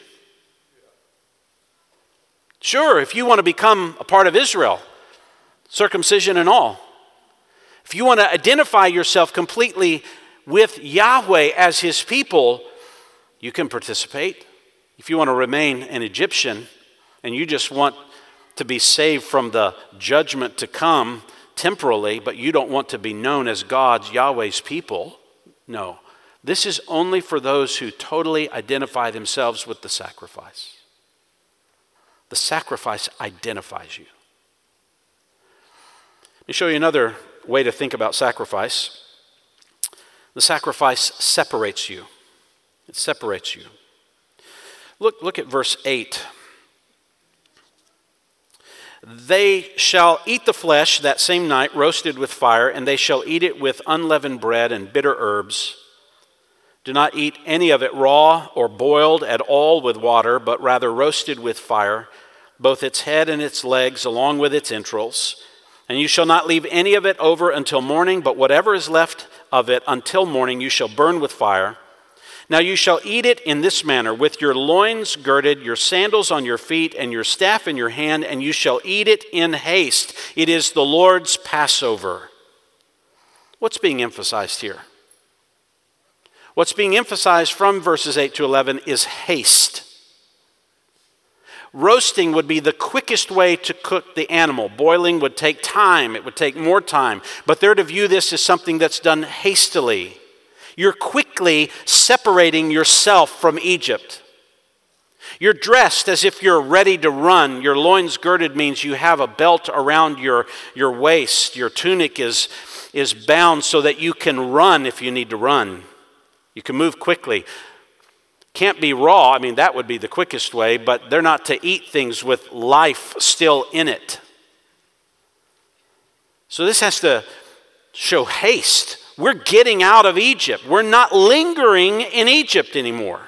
Sure, if you want to become a part of Israel, circumcision and all. If you want to identify yourself completely with Yahweh as his people, you can participate. If you want to remain an Egyptian and you just want to be saved from the judgment to come temporally, but you don't want to be known as God's, Yahweh's people, no. This is only for those who totally identify themselves with the sacrifice. The sacrifice identifies you. Let me show you another way to think about sacrifice. The sacrifice separates you. It separates you. Look, look at verse 8. They shall eat the flesh that same night, roasted with fire, and they shall eat it with unleavened bread and bitter herbs. Do not eat any of it raw or boiled at all with water, but rather roasted with fire, both its head and its legs, along with its entrails. And you shall not leave any of it over until morning, but whatever is left of it until morning you shall burn with fire. Now you shall eat it in this manner with your loins girded, your sandals on your feet, and your staff in your hand, and you shall eat it in haste. It is the Lord's Passover. What's being emphasized here? What's being emphasized from verses 8 to 11 is haste. Roasting would be the quickest way to cook the animal. Boiling would take time, it would take more time. But they're to view this as something that's done hastily. You're quickly separating yourself from Egypt. You're dressed as if you're ready to run. Your loins girded means you have a belt around your, your waist. Your tunic is, is bound so that you can run if you need to run. You can move quickly. Can't be raw. I mean, that would be the quickest way, but they're not to eat things with life still in it. So this has to show haste. We're getting out of Egypt. We're not lingering in Egypt anymore.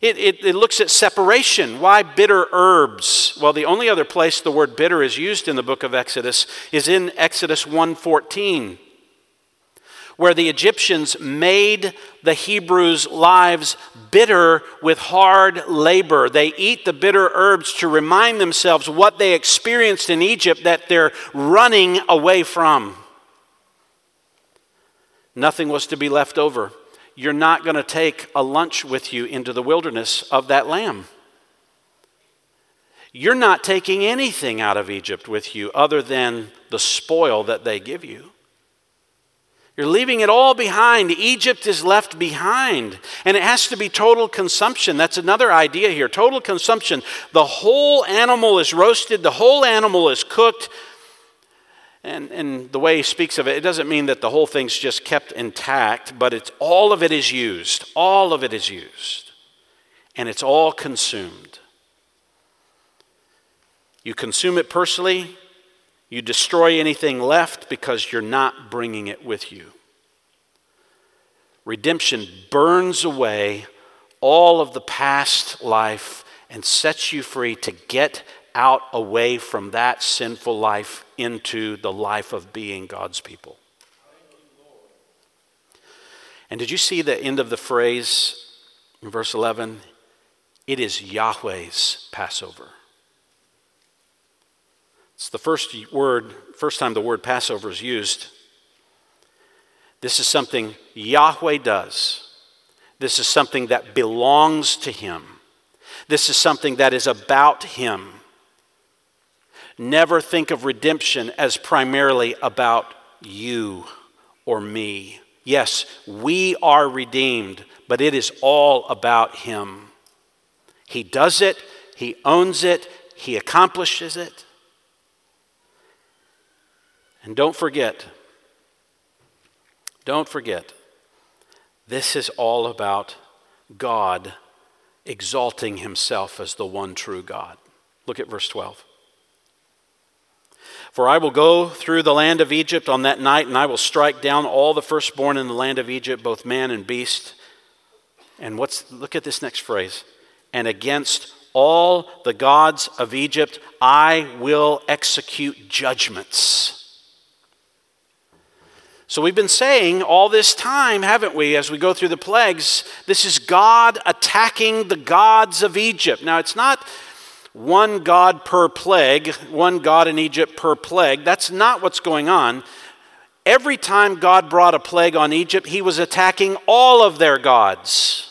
It, it, it, looks at separation. Why bitter herbs? Well, the only other place the word bitter is used in the book of Exodus is in Exodus 1:14, where the Egyptians made the Hebrews' lives bitter with hard labor. They eat the bitter herbs to remind themselves what they experienced in Egypt that they're running away from. Nothing was to be left over. You're not going to take a lunch with you into the wilderness of that lamb. You're not taking anything out of Egypt with you other than the spoil that they give you. You're leaving it all behind. Egypt is left behind. And it has to be total consumption. That's another idea here total consumption. The whole animal is roasted, the whole animal is cooked. And, and the way he speaks of it, it doesn't mean that the whole thing's just kept intact, but it's all of it is used. All of it is used. And it's all consumed. You consume it personally, you destroy anything left because you're not bringing it with you. Redemption burns away all of the past life and sets you free to get out away from that sinful life into the life of being God's people. And did you see the end of the phrase in verse 11? It is Yahweh's Passover. It's the first word, first time the word Passover is used. This is something Yahweh does. This is something that belongs to Him. This is something that is about Him. Never think of redemption as primarily about you or me. Yes, we are redeemed, but it is all about Him. He does it, He owns it, He accomplishes it. And don't forget, don't forget, this is all about God exalting himself as the one true God. Look at verse 12. For I will go through the land of Egypt on that night, and I will strike down all the firstborn in the land of Egypt, both man and beast. And what's look at this next phrase. And against all the gods of Egypt I will execute judgments. So we've been saying all this time, haven't we, as we go through the plagues, this is God attacking the gods of Egypt. Now, it's not one God per plague, one God in Egypt per plague. That's not what's going on. Every time God brought a plague on Egypt, he was attacking all of their gods.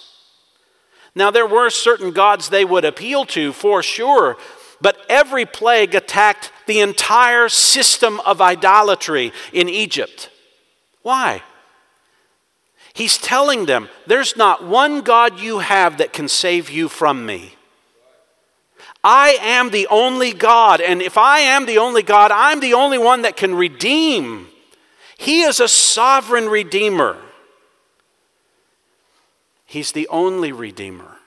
Now, there were certain gods they would appeal to for sure, but every plague attacked the entire system of idolatry in Egypt. Why? He's telling them, There's not one God you have that can save you from me. I am the only God, and if I am the only God, I'm the only one that can redeem. He is a sovereign redeemer. He's the only redeemer.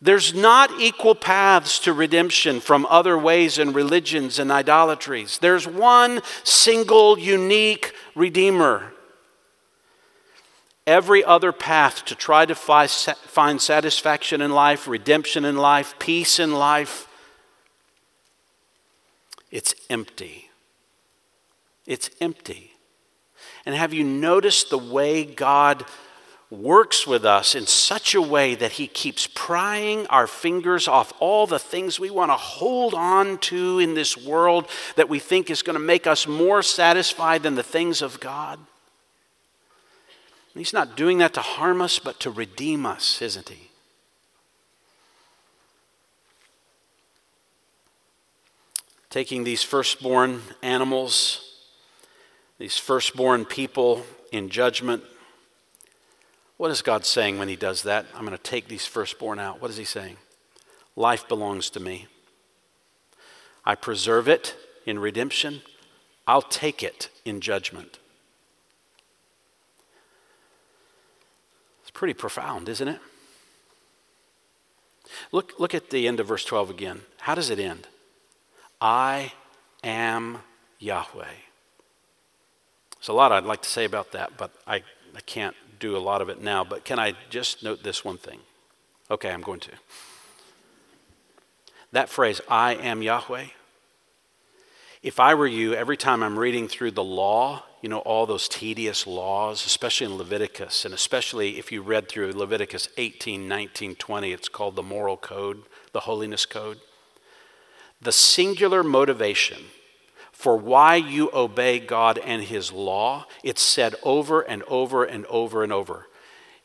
There's not equal paths to redemption from other ways and religions and idolatries. There's one single, unique Redeemer. Every other path to try to find satisfaction in life, redemption in life, peace in life, it's empty. It's empty. And have you noticed the way God works with us in such a way that He keeps prying our fingers off all the things we want to hold on to in this world that we think is going to make us more satisfied than the things of God? He's not doing that to harm us, but to redeem us, isn't He? Taking these firstborn animals, these firstborn people in judgment, what is God saying when He does that? I'm going to take these firstborn out. What is He saying? Life belongs to me. I preserve it in redemption, I'll take it in judgment. Pretty profound, isn't it? Look, look at the end of verse 12 again. How does it end? I am Yahweh. There's a lot I'd like to say about that, but I, I can't do a lot of it now, but can I just note this one thing? Okay, I'm going to. That phrase, I am Yahweh, if I were you, every time I'm reading through the law, you know, all those tedious laws, especially in Leviticus, and especially if you read through Leviticus 18, 19, 20, it's called the moral code, the holiness code. The singular motivation for why you obey God and His law, it's said over and over and over and over.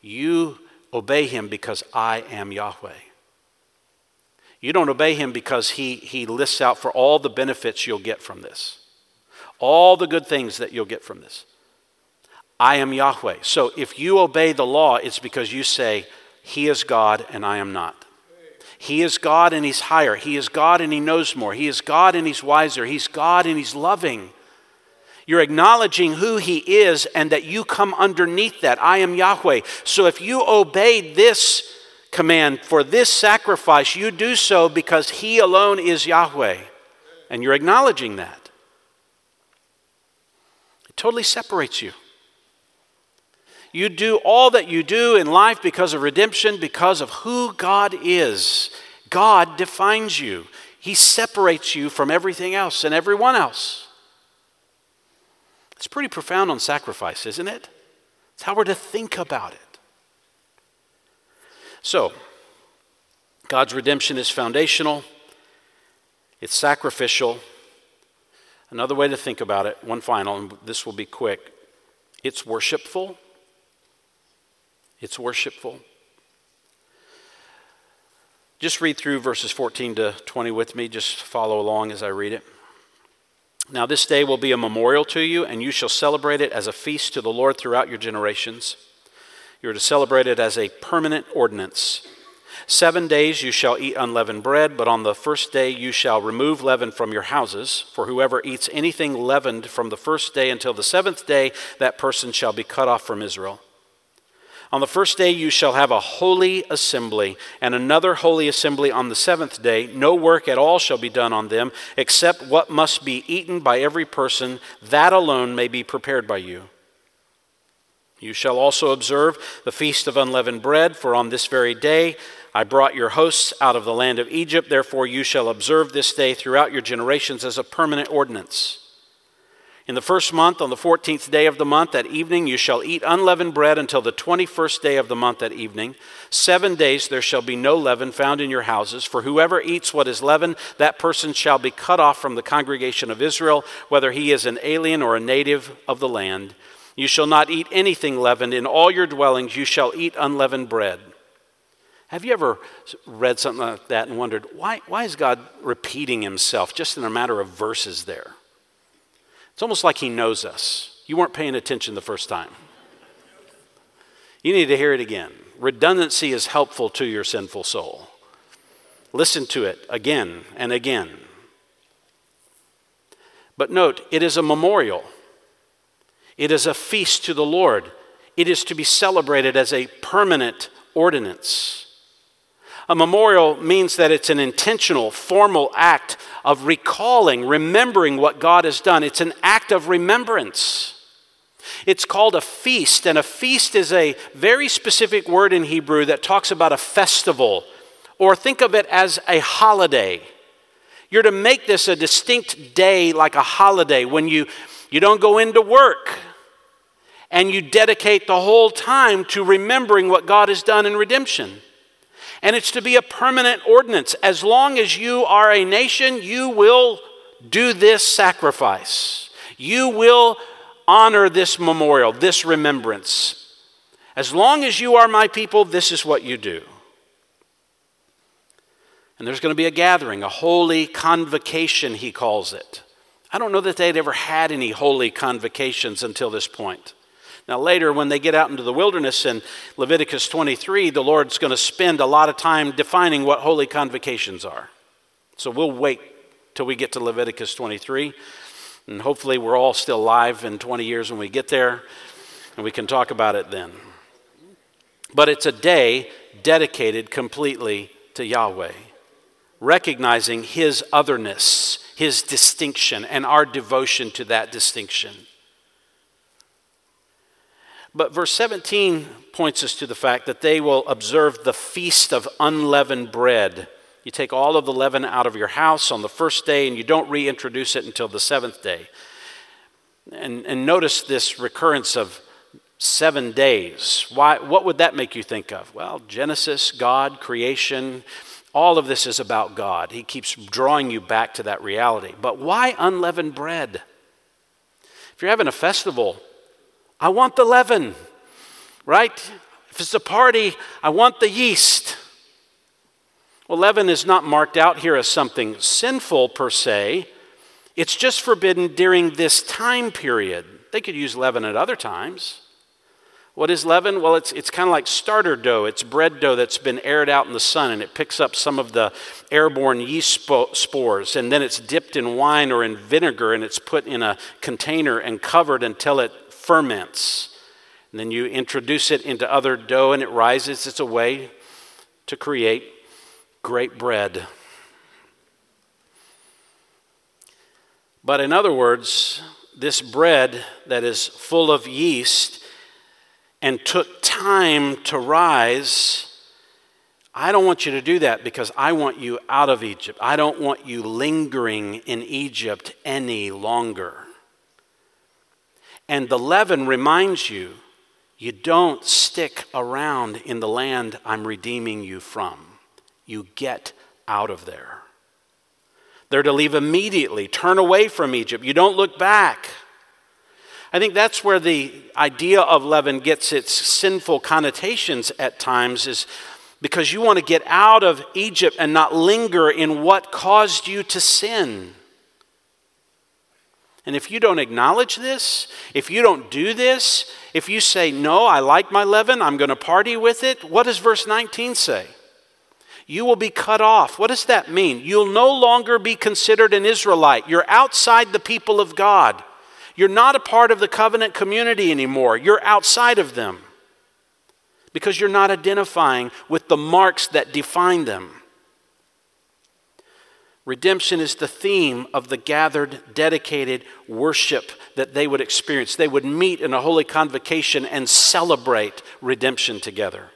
You obey Him because I am Yahweh. You don't obey Him because He, he lists out for all the benefits you'll get from this, all the good things that you'll get from this. I am Yahweh. So if you obey the law, it's because you say, He is God and I am not. He is God and He's higher. He is God and He knows more. He is God and He's wiser. He's God and He's loving. You're acknowledging who He is and that you come underneath that. I am Yahweh. So if you obey this command for this sacrifice, you do so because He alone is Yahweh. And you're acknowledging that. It totally separates you. You do all that you do in life because of redemption, because of who God is. God defines you, He separates you from everything else and everyone else. It's pretty profound on sacrifice, isn't it? It's how we're to think about it. So, God's redemption is foundational, it's sacrificial. Another way to think about it, one final, and this will be quick it's worshipful it's worshipful. Just read through verses 14 to 20 with me. Just follow along as I read it. Now, this day will be a memorial to you, and you shall celebrate it as a feast to the Lord throughout your generations. You are to celebrate it as a permanent ordinance. Seven days you shall eat unleavened bread, but on the first day you shall remove leaven from your houses. For whoever eats anything leavened from the first day until the seventh day, that person shall be cut off from Israel. On the first day you shall have a holy assembly, and another holy assembly on the seventh day. No work at all shall be done on them, except what must be eaten by every person. That alone may be prepared by you. You shall also observe the feast of unleavened bread, for on this very day I brought your hosts out of the land of Egypt. Therefore you shall observe this day throughout your generations as a permanent ordinance. In the first month, on the fourteenth day of the month at evening, you shall eat unleavened bread until the twenty first day of the month at evening. Seven days there shall be no leaven found in your houses, for whoever eats what is leavened, that person shall be cut off from the congregation of Israel, whether he is an alien or a native of the land. You shall not eat anything leavened. In all your dwellings you shall eat unleavened bread. Have you ever read something like that and wondered, why, why is God repeating himself just in a matter of verses there? It's almost like he knows us. You weren't paying attention the first time. You need to hear it again. Redundancy is helpful to your sinful soul. Listen to it again and again. But note, it is a memorial, it is a feast to the Lord, it is to be celebrated as a permanent ordinance. A memorial means that it's an intentional, formal act of recalling, remembering what God has done. It's an act of remembrance. It's called a feast, and a feast is a very specific word in Hebrew that talks about a festival, or think of it as a holiday. You're to make this a distinct day like a holiday when you, you don't go into work and you dedicate the whole time to remembering what God has done in redemption. And it's to be a permanent ordinance. As long as you are a nation, you will do this sacrifice. You will honor this memorial, this remembrance. As long as you are my people, this is what you do. And there's going to be a gathering, a holy convocation, he calls it. I don't know that they'd ever had any holy convocations until this point. Now, later, when they get out into the wilderness in Leviticus 23, the Lord's going to spend a lot of time defining what holy convocations are. So we'll wait till we get to Leviticus 23. And hopefully, we're all still alive in 20 years when we get there, and we can talk about it then. But it's a day dedicated completely to Yahweh, recognizing His otherness, His distinction, and our devotion to that distinction. But verse 17 points us to the fact that they will observe the feast of unleavened bread. You take all of the leaven out of your house on the first day and you don't reintroduce it until the seventh day. And, and notice this recurrence of seven days. Why, what would that make you think of? Well, Genesis, God, creation, all of this is about God. He keeps drawing you back to that reality. But why unleavened bread? If you're having a festival, I want the leaven, right? If it's a party, I want the yeast. Well, leaven is not marked out here as something sinful per se. It's just forbidden during this time period. They could use leaven at other times. What is leaven? Well, it's, it's kind of like starter dough. It's bread dough that's been aired out in the sun and it picks up some of the airborne yeast spores. And then it's dipped in wine or in vinegar and it's put in a container and covered until it ferments. And then you introduce it into other dough and it rises. It's a way to create great bread. But in other words, this bread that is full of yeast and took time to rise, I don't want you to do that because I want you out of Egypt. I don't want you lingering in Egypt any longer. And the leaven reminds you you don't stick around in the land I'm redeeming you from. You get out of there. They're to leave immediately, turn away from Egypt. You don't look back. I think that's where the idea of leaven gets its sinful connotations at times is because you want to get out of Egypt and not linger in what caused you to sin. And if you don't acknowledge this, if you don't do this, if you say, No, I like my leaven, I'm going to party with it, what does verse 19 say? You will be cut off. What does that mean? You'll no longer be considered an Israelite. You're outside the people of God. You're not a part of the covenant community anymore. You're outside of them because you're not identifying with the marks that define them. Redemption is the theme of the gathered, dedicated worship that they would experience. They would meet in a holy convocation and celebrate redemption together.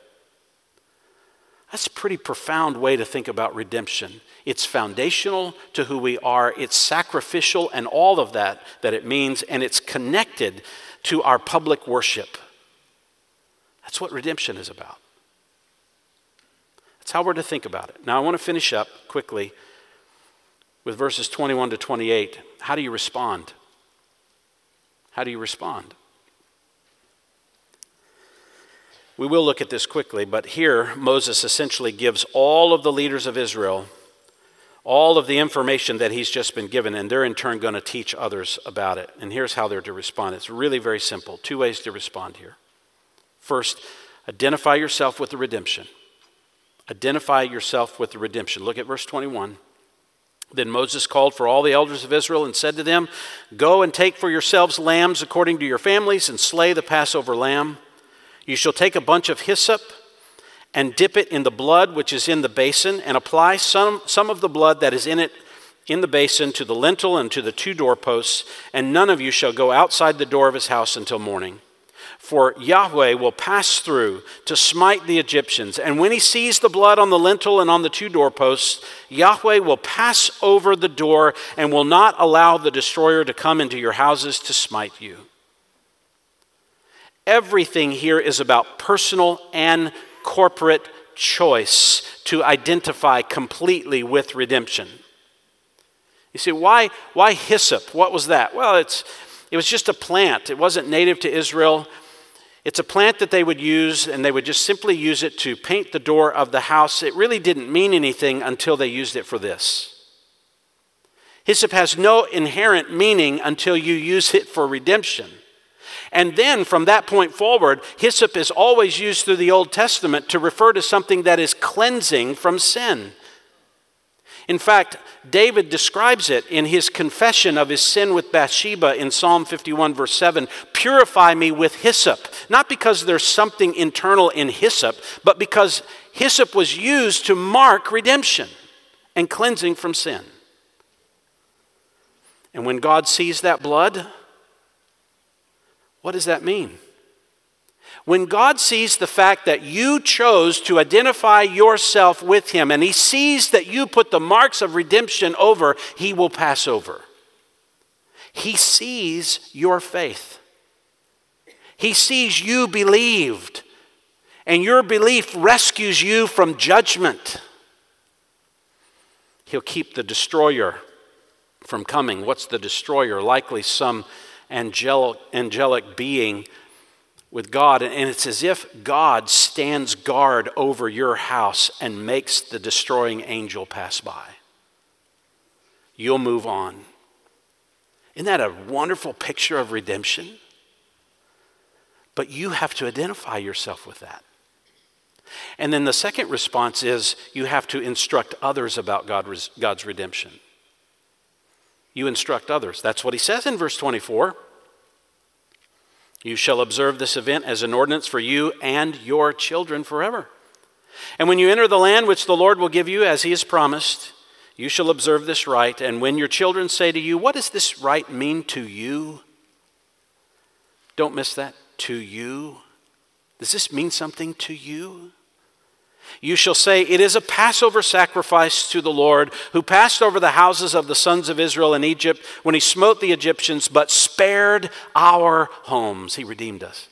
That's a pretty profound way to think about redemption. It's foundational to who we are, it's sacrificial and all of that that it means, and it's connected to our public worship. That's what redemption is about. That's how we're to think about it. Now, I want to finish up quickly with verses 21 to 28. How do you respond? How do you respond? We will look at this quickly, but here Moses essentially gives all of the leaders of Israel all of the information that he's just been given, and they're in turn going to teach others about it. And here's how they're to respond it's really very simple. Two ways to respond here. First, identify yourself with the redemption. Identify yourself with the redemption. Look at verse 21. Then Moses called for all the elders of Israel and said to them, Go and take for yourselves lambs according to your families and slay the Passover lamb. You shall take a bunch of hyssop and dip it in the blood which is in the basin and apply some, some of the blood that is in it in the basin to the lintel and to the two doorposts, and none of you shall go outside the door of his house until morning. For Yahweh will pass through to smite the Egyptians. And when he sees the blood on the lintel and on the two doorposts, Yahweh will pass over the door and will not allow the destroyer to come into your houses to smite you. Everything here is about personal and corporate choice to identify completely with redemption. You see, why, why hyssop? What was that? Well, it's, it was just a plant, it wasn't native to Israel. It's a plant that they would use, and they would just simply use it to paint the door of the house. It really didn't mean anything until they used it for this. Hyssop has no inherent meaning until you use it for redemption. And then from that point forward, hyssop is always used through the Old Testament to refer to something that is cleansing from sin. In fact, David describes it in his confession of his sin with Bathsheba in Psalm 51, verse 7 Purify me with hyssop. Not because there's something internal in hyssop, but because hyssop was used to mark redemption and cleansing from sin. And when God sees that blood, what does that mean? When God sees the fact that you chose to identify yourself with Him and He sees that you put the marks of redemption over, He will pass over. He sees your faith. He sees you believed, and your belief rescues you from judgment. He'll keep the destroyer from coming. What's the destroyer? Likely some angelic, angelic being with God. And it's as if God stands guard over your house and makes the destroying angel pass by. You'll move on. Isn't that a wonderful picture of redemption? But you have to identify yourself with that. And then the second response is you have to instruct others about God's redemption you instruct others. That's what he says in verse 24. You shall observe this event as an ordinance for you and your children forever. And when you enter the land which the Lord will give you as he has promised, you shall observe this rite. And when your children say to you, What does this rite mean to you? Don't miss that. To you. Does this mean something to you? You shall say, It is a Passover sacrifice to the Lord, who passed over the houses of the sons of Israel in Egypt when he smote the Egyptians, but spared our homes. He redeemed us.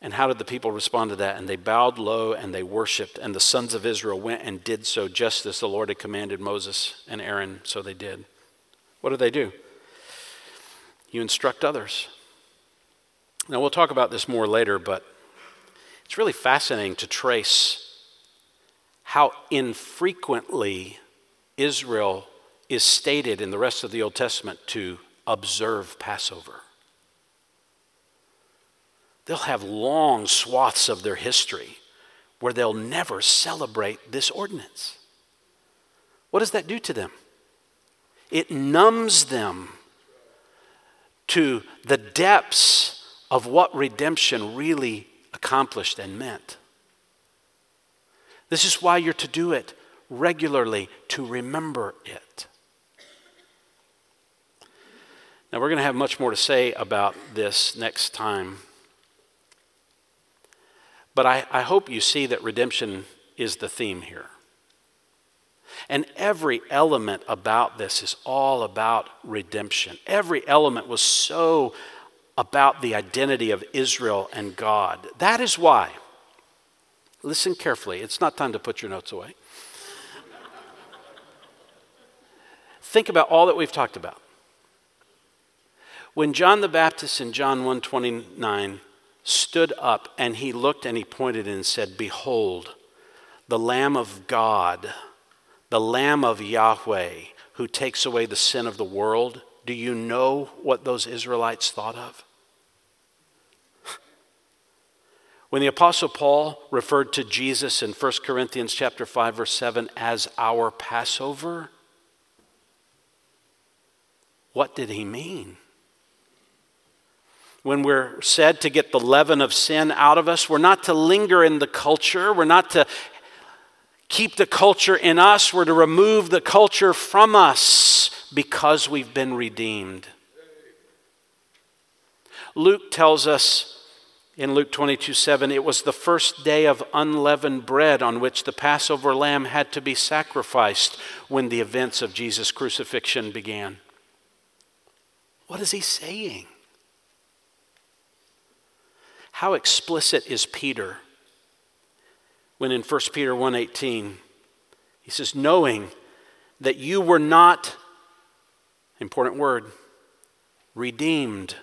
And how did the people respond to that? And they bowed low and they worshiped. And the sons of Israel went and did so just as the Lord had commanded Moses and Aaron, so they did. What did they do? You instruct others. Now, we'll talk about this more later, but It's really fascinating to trace how infrequently Israel is stated in the rest of the Old Testament to observe Passover. They'll have long swaths of their history where they'll never celebrate this ordinance. What does that do to them? It numbs them to the depths of what redemption really accomplished and meant. This is why you're to do it regularly, to remember it. Now, we're going to have much more to say about this next time. But I, I hope you see that redemption is the theme here. And every element about this is all about redemption. Every element was so about the identity of Israel and God. That is why, listen carefully, it's not time to put your notes away. Think about all that we've talked about. When John the Baptist in John 129 stood up and he looked and he pointed and said, Behold, the Lamb of God, the Lamb of Yahweh, who takes away the sin of the world. Do you know what those Israelites thought of? When the apostle Paul referred to Jesus in 1 Corinthians chapter 5 verse 7 as our Passover, what did he mean? when we're said to get the leaven of sin out of us. We're not to linger in the culture. We're not to keep the culture in us. We're to remove the culture from us because we've been redeemed. Luke tells us in Luke 22 7, it was the first day of unleavened bread on which the Passover lamb had to be sacrificed when the events of Jesus' crucifixion began. What is he saying? How explicit is Peter when in 1 Peter 1:18 he says knowing that you were not important word redeemed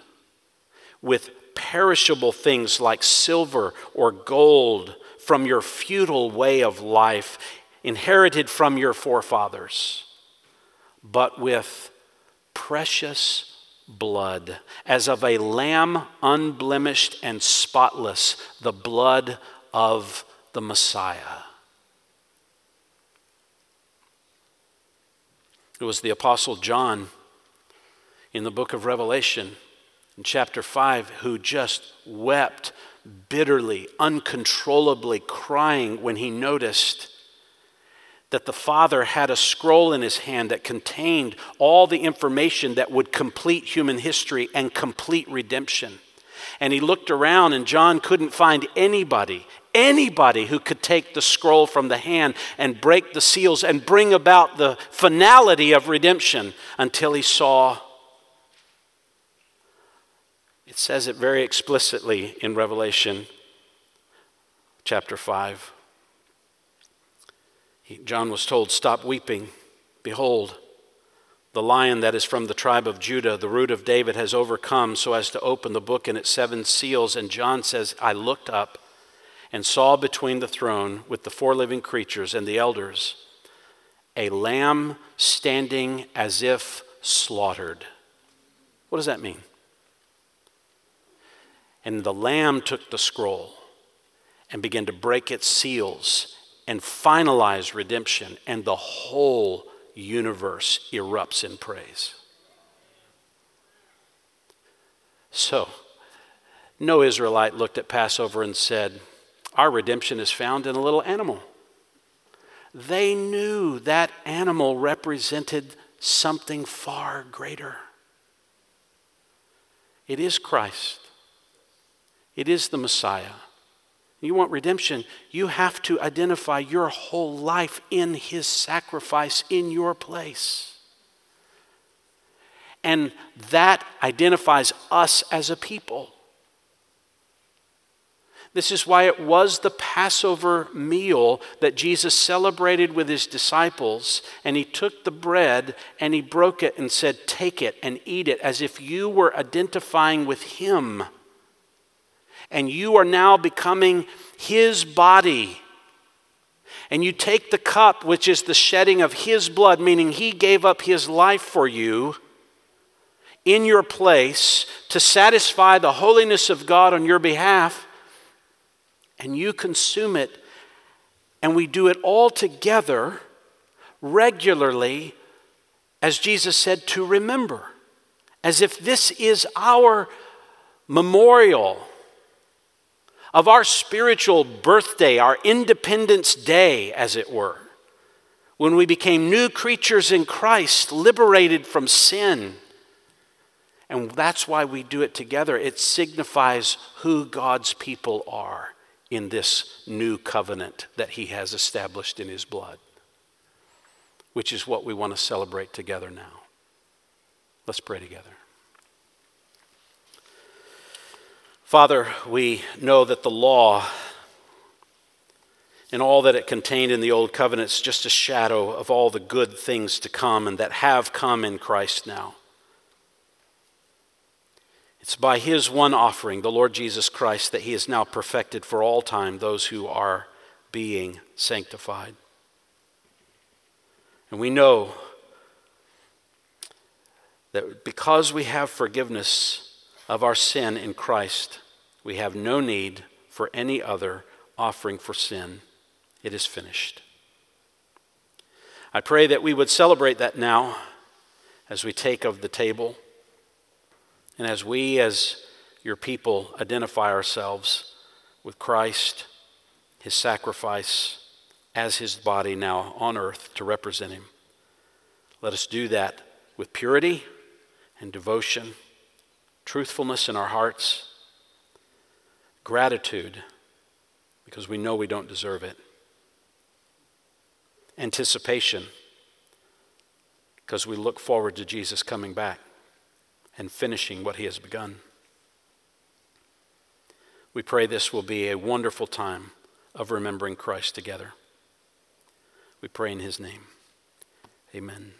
with perishable things like silver or gold from your futile way of life inherited from your forefathers but with precious blood, as of a lamb unblemished and spotless, the blood of the Messiah. It was the Apostle John in the book of Revelation, in chapter 5, who just wept bitterly, uncontrollably, crying when he noticed that the Father had a scroll in his hand that contained all the information that would complete human history and complete redemption. And he looked around, and John couldn't find anybody, anybody who could take the scroll from the hand and break the seals and bring about the finality of redemption until he saw. Says it very explicitly in Revelation chapter 5. John was told, Stop weeping. Behold, the lion that is from the tribe of Judah, the root of David, has overcome so as to open the book and its seven seals. And John says, I looked up and saw between the throne with the four living creatures and the elders a lamb standing as if slaughtered. What does that mean? And the lamb took the scroll and began to break its seals and finalize redemption, and the whole universe erupts in praise. So, no Israelite looked at Passover and said, Our redemption is found in a little animal. They knew that animal represented something far greater. It is Christ, it is the Messiah you want redemption, you have to identify your whole life in His sacrifice in your place. And that identifies us as a people. This is why it was the Passover meal that Jesus celebrated with his disciples. And he took the bread and he broke it and said, Take it and eat it, as if you were identifying with him and you are now becoming his body. And you take the cup, which is the shedding of his blood, meaning he gave up his life for you in your place to satisfy the holiness of God on your behalf, and you consume it. And we do it all together regularly, as Jesus said, to remember, as if this is our memorial of our spiritual birthday, our Independence Day, as it were, when we became new creatures in Christ, liberated from sin. And that's why we do it together. It signifies who God's people are in this new covenant that He has established in His blood, which is what we want to celebrate together now. Let's pray together. Father, we know that the law and all that it contained in the Old Covenant is just a shadow of all the good things to come and that have come in Christ now. It's by His one offering, the Lord Jesus Christ, that He has now perfected for all time those who are being sanctified. And we know that because we have forgiveness, of our sin in Christ, we have no need for any other offering for sin. It is finished. I pray that we would celebrate that now as we take of the table and as we, as your people, identify ourselves with Christ, his sacrifice, as his body now on earth to represent him. Let us do that with purity and devotion truthfulness in our hearts, gratitude because we know we don't deserve it, anticipation because we look forward to Jesus coming back and finishing what he has begun. We pray this will be a wonderful time of remembering Christ together. We pray in his name. Amen.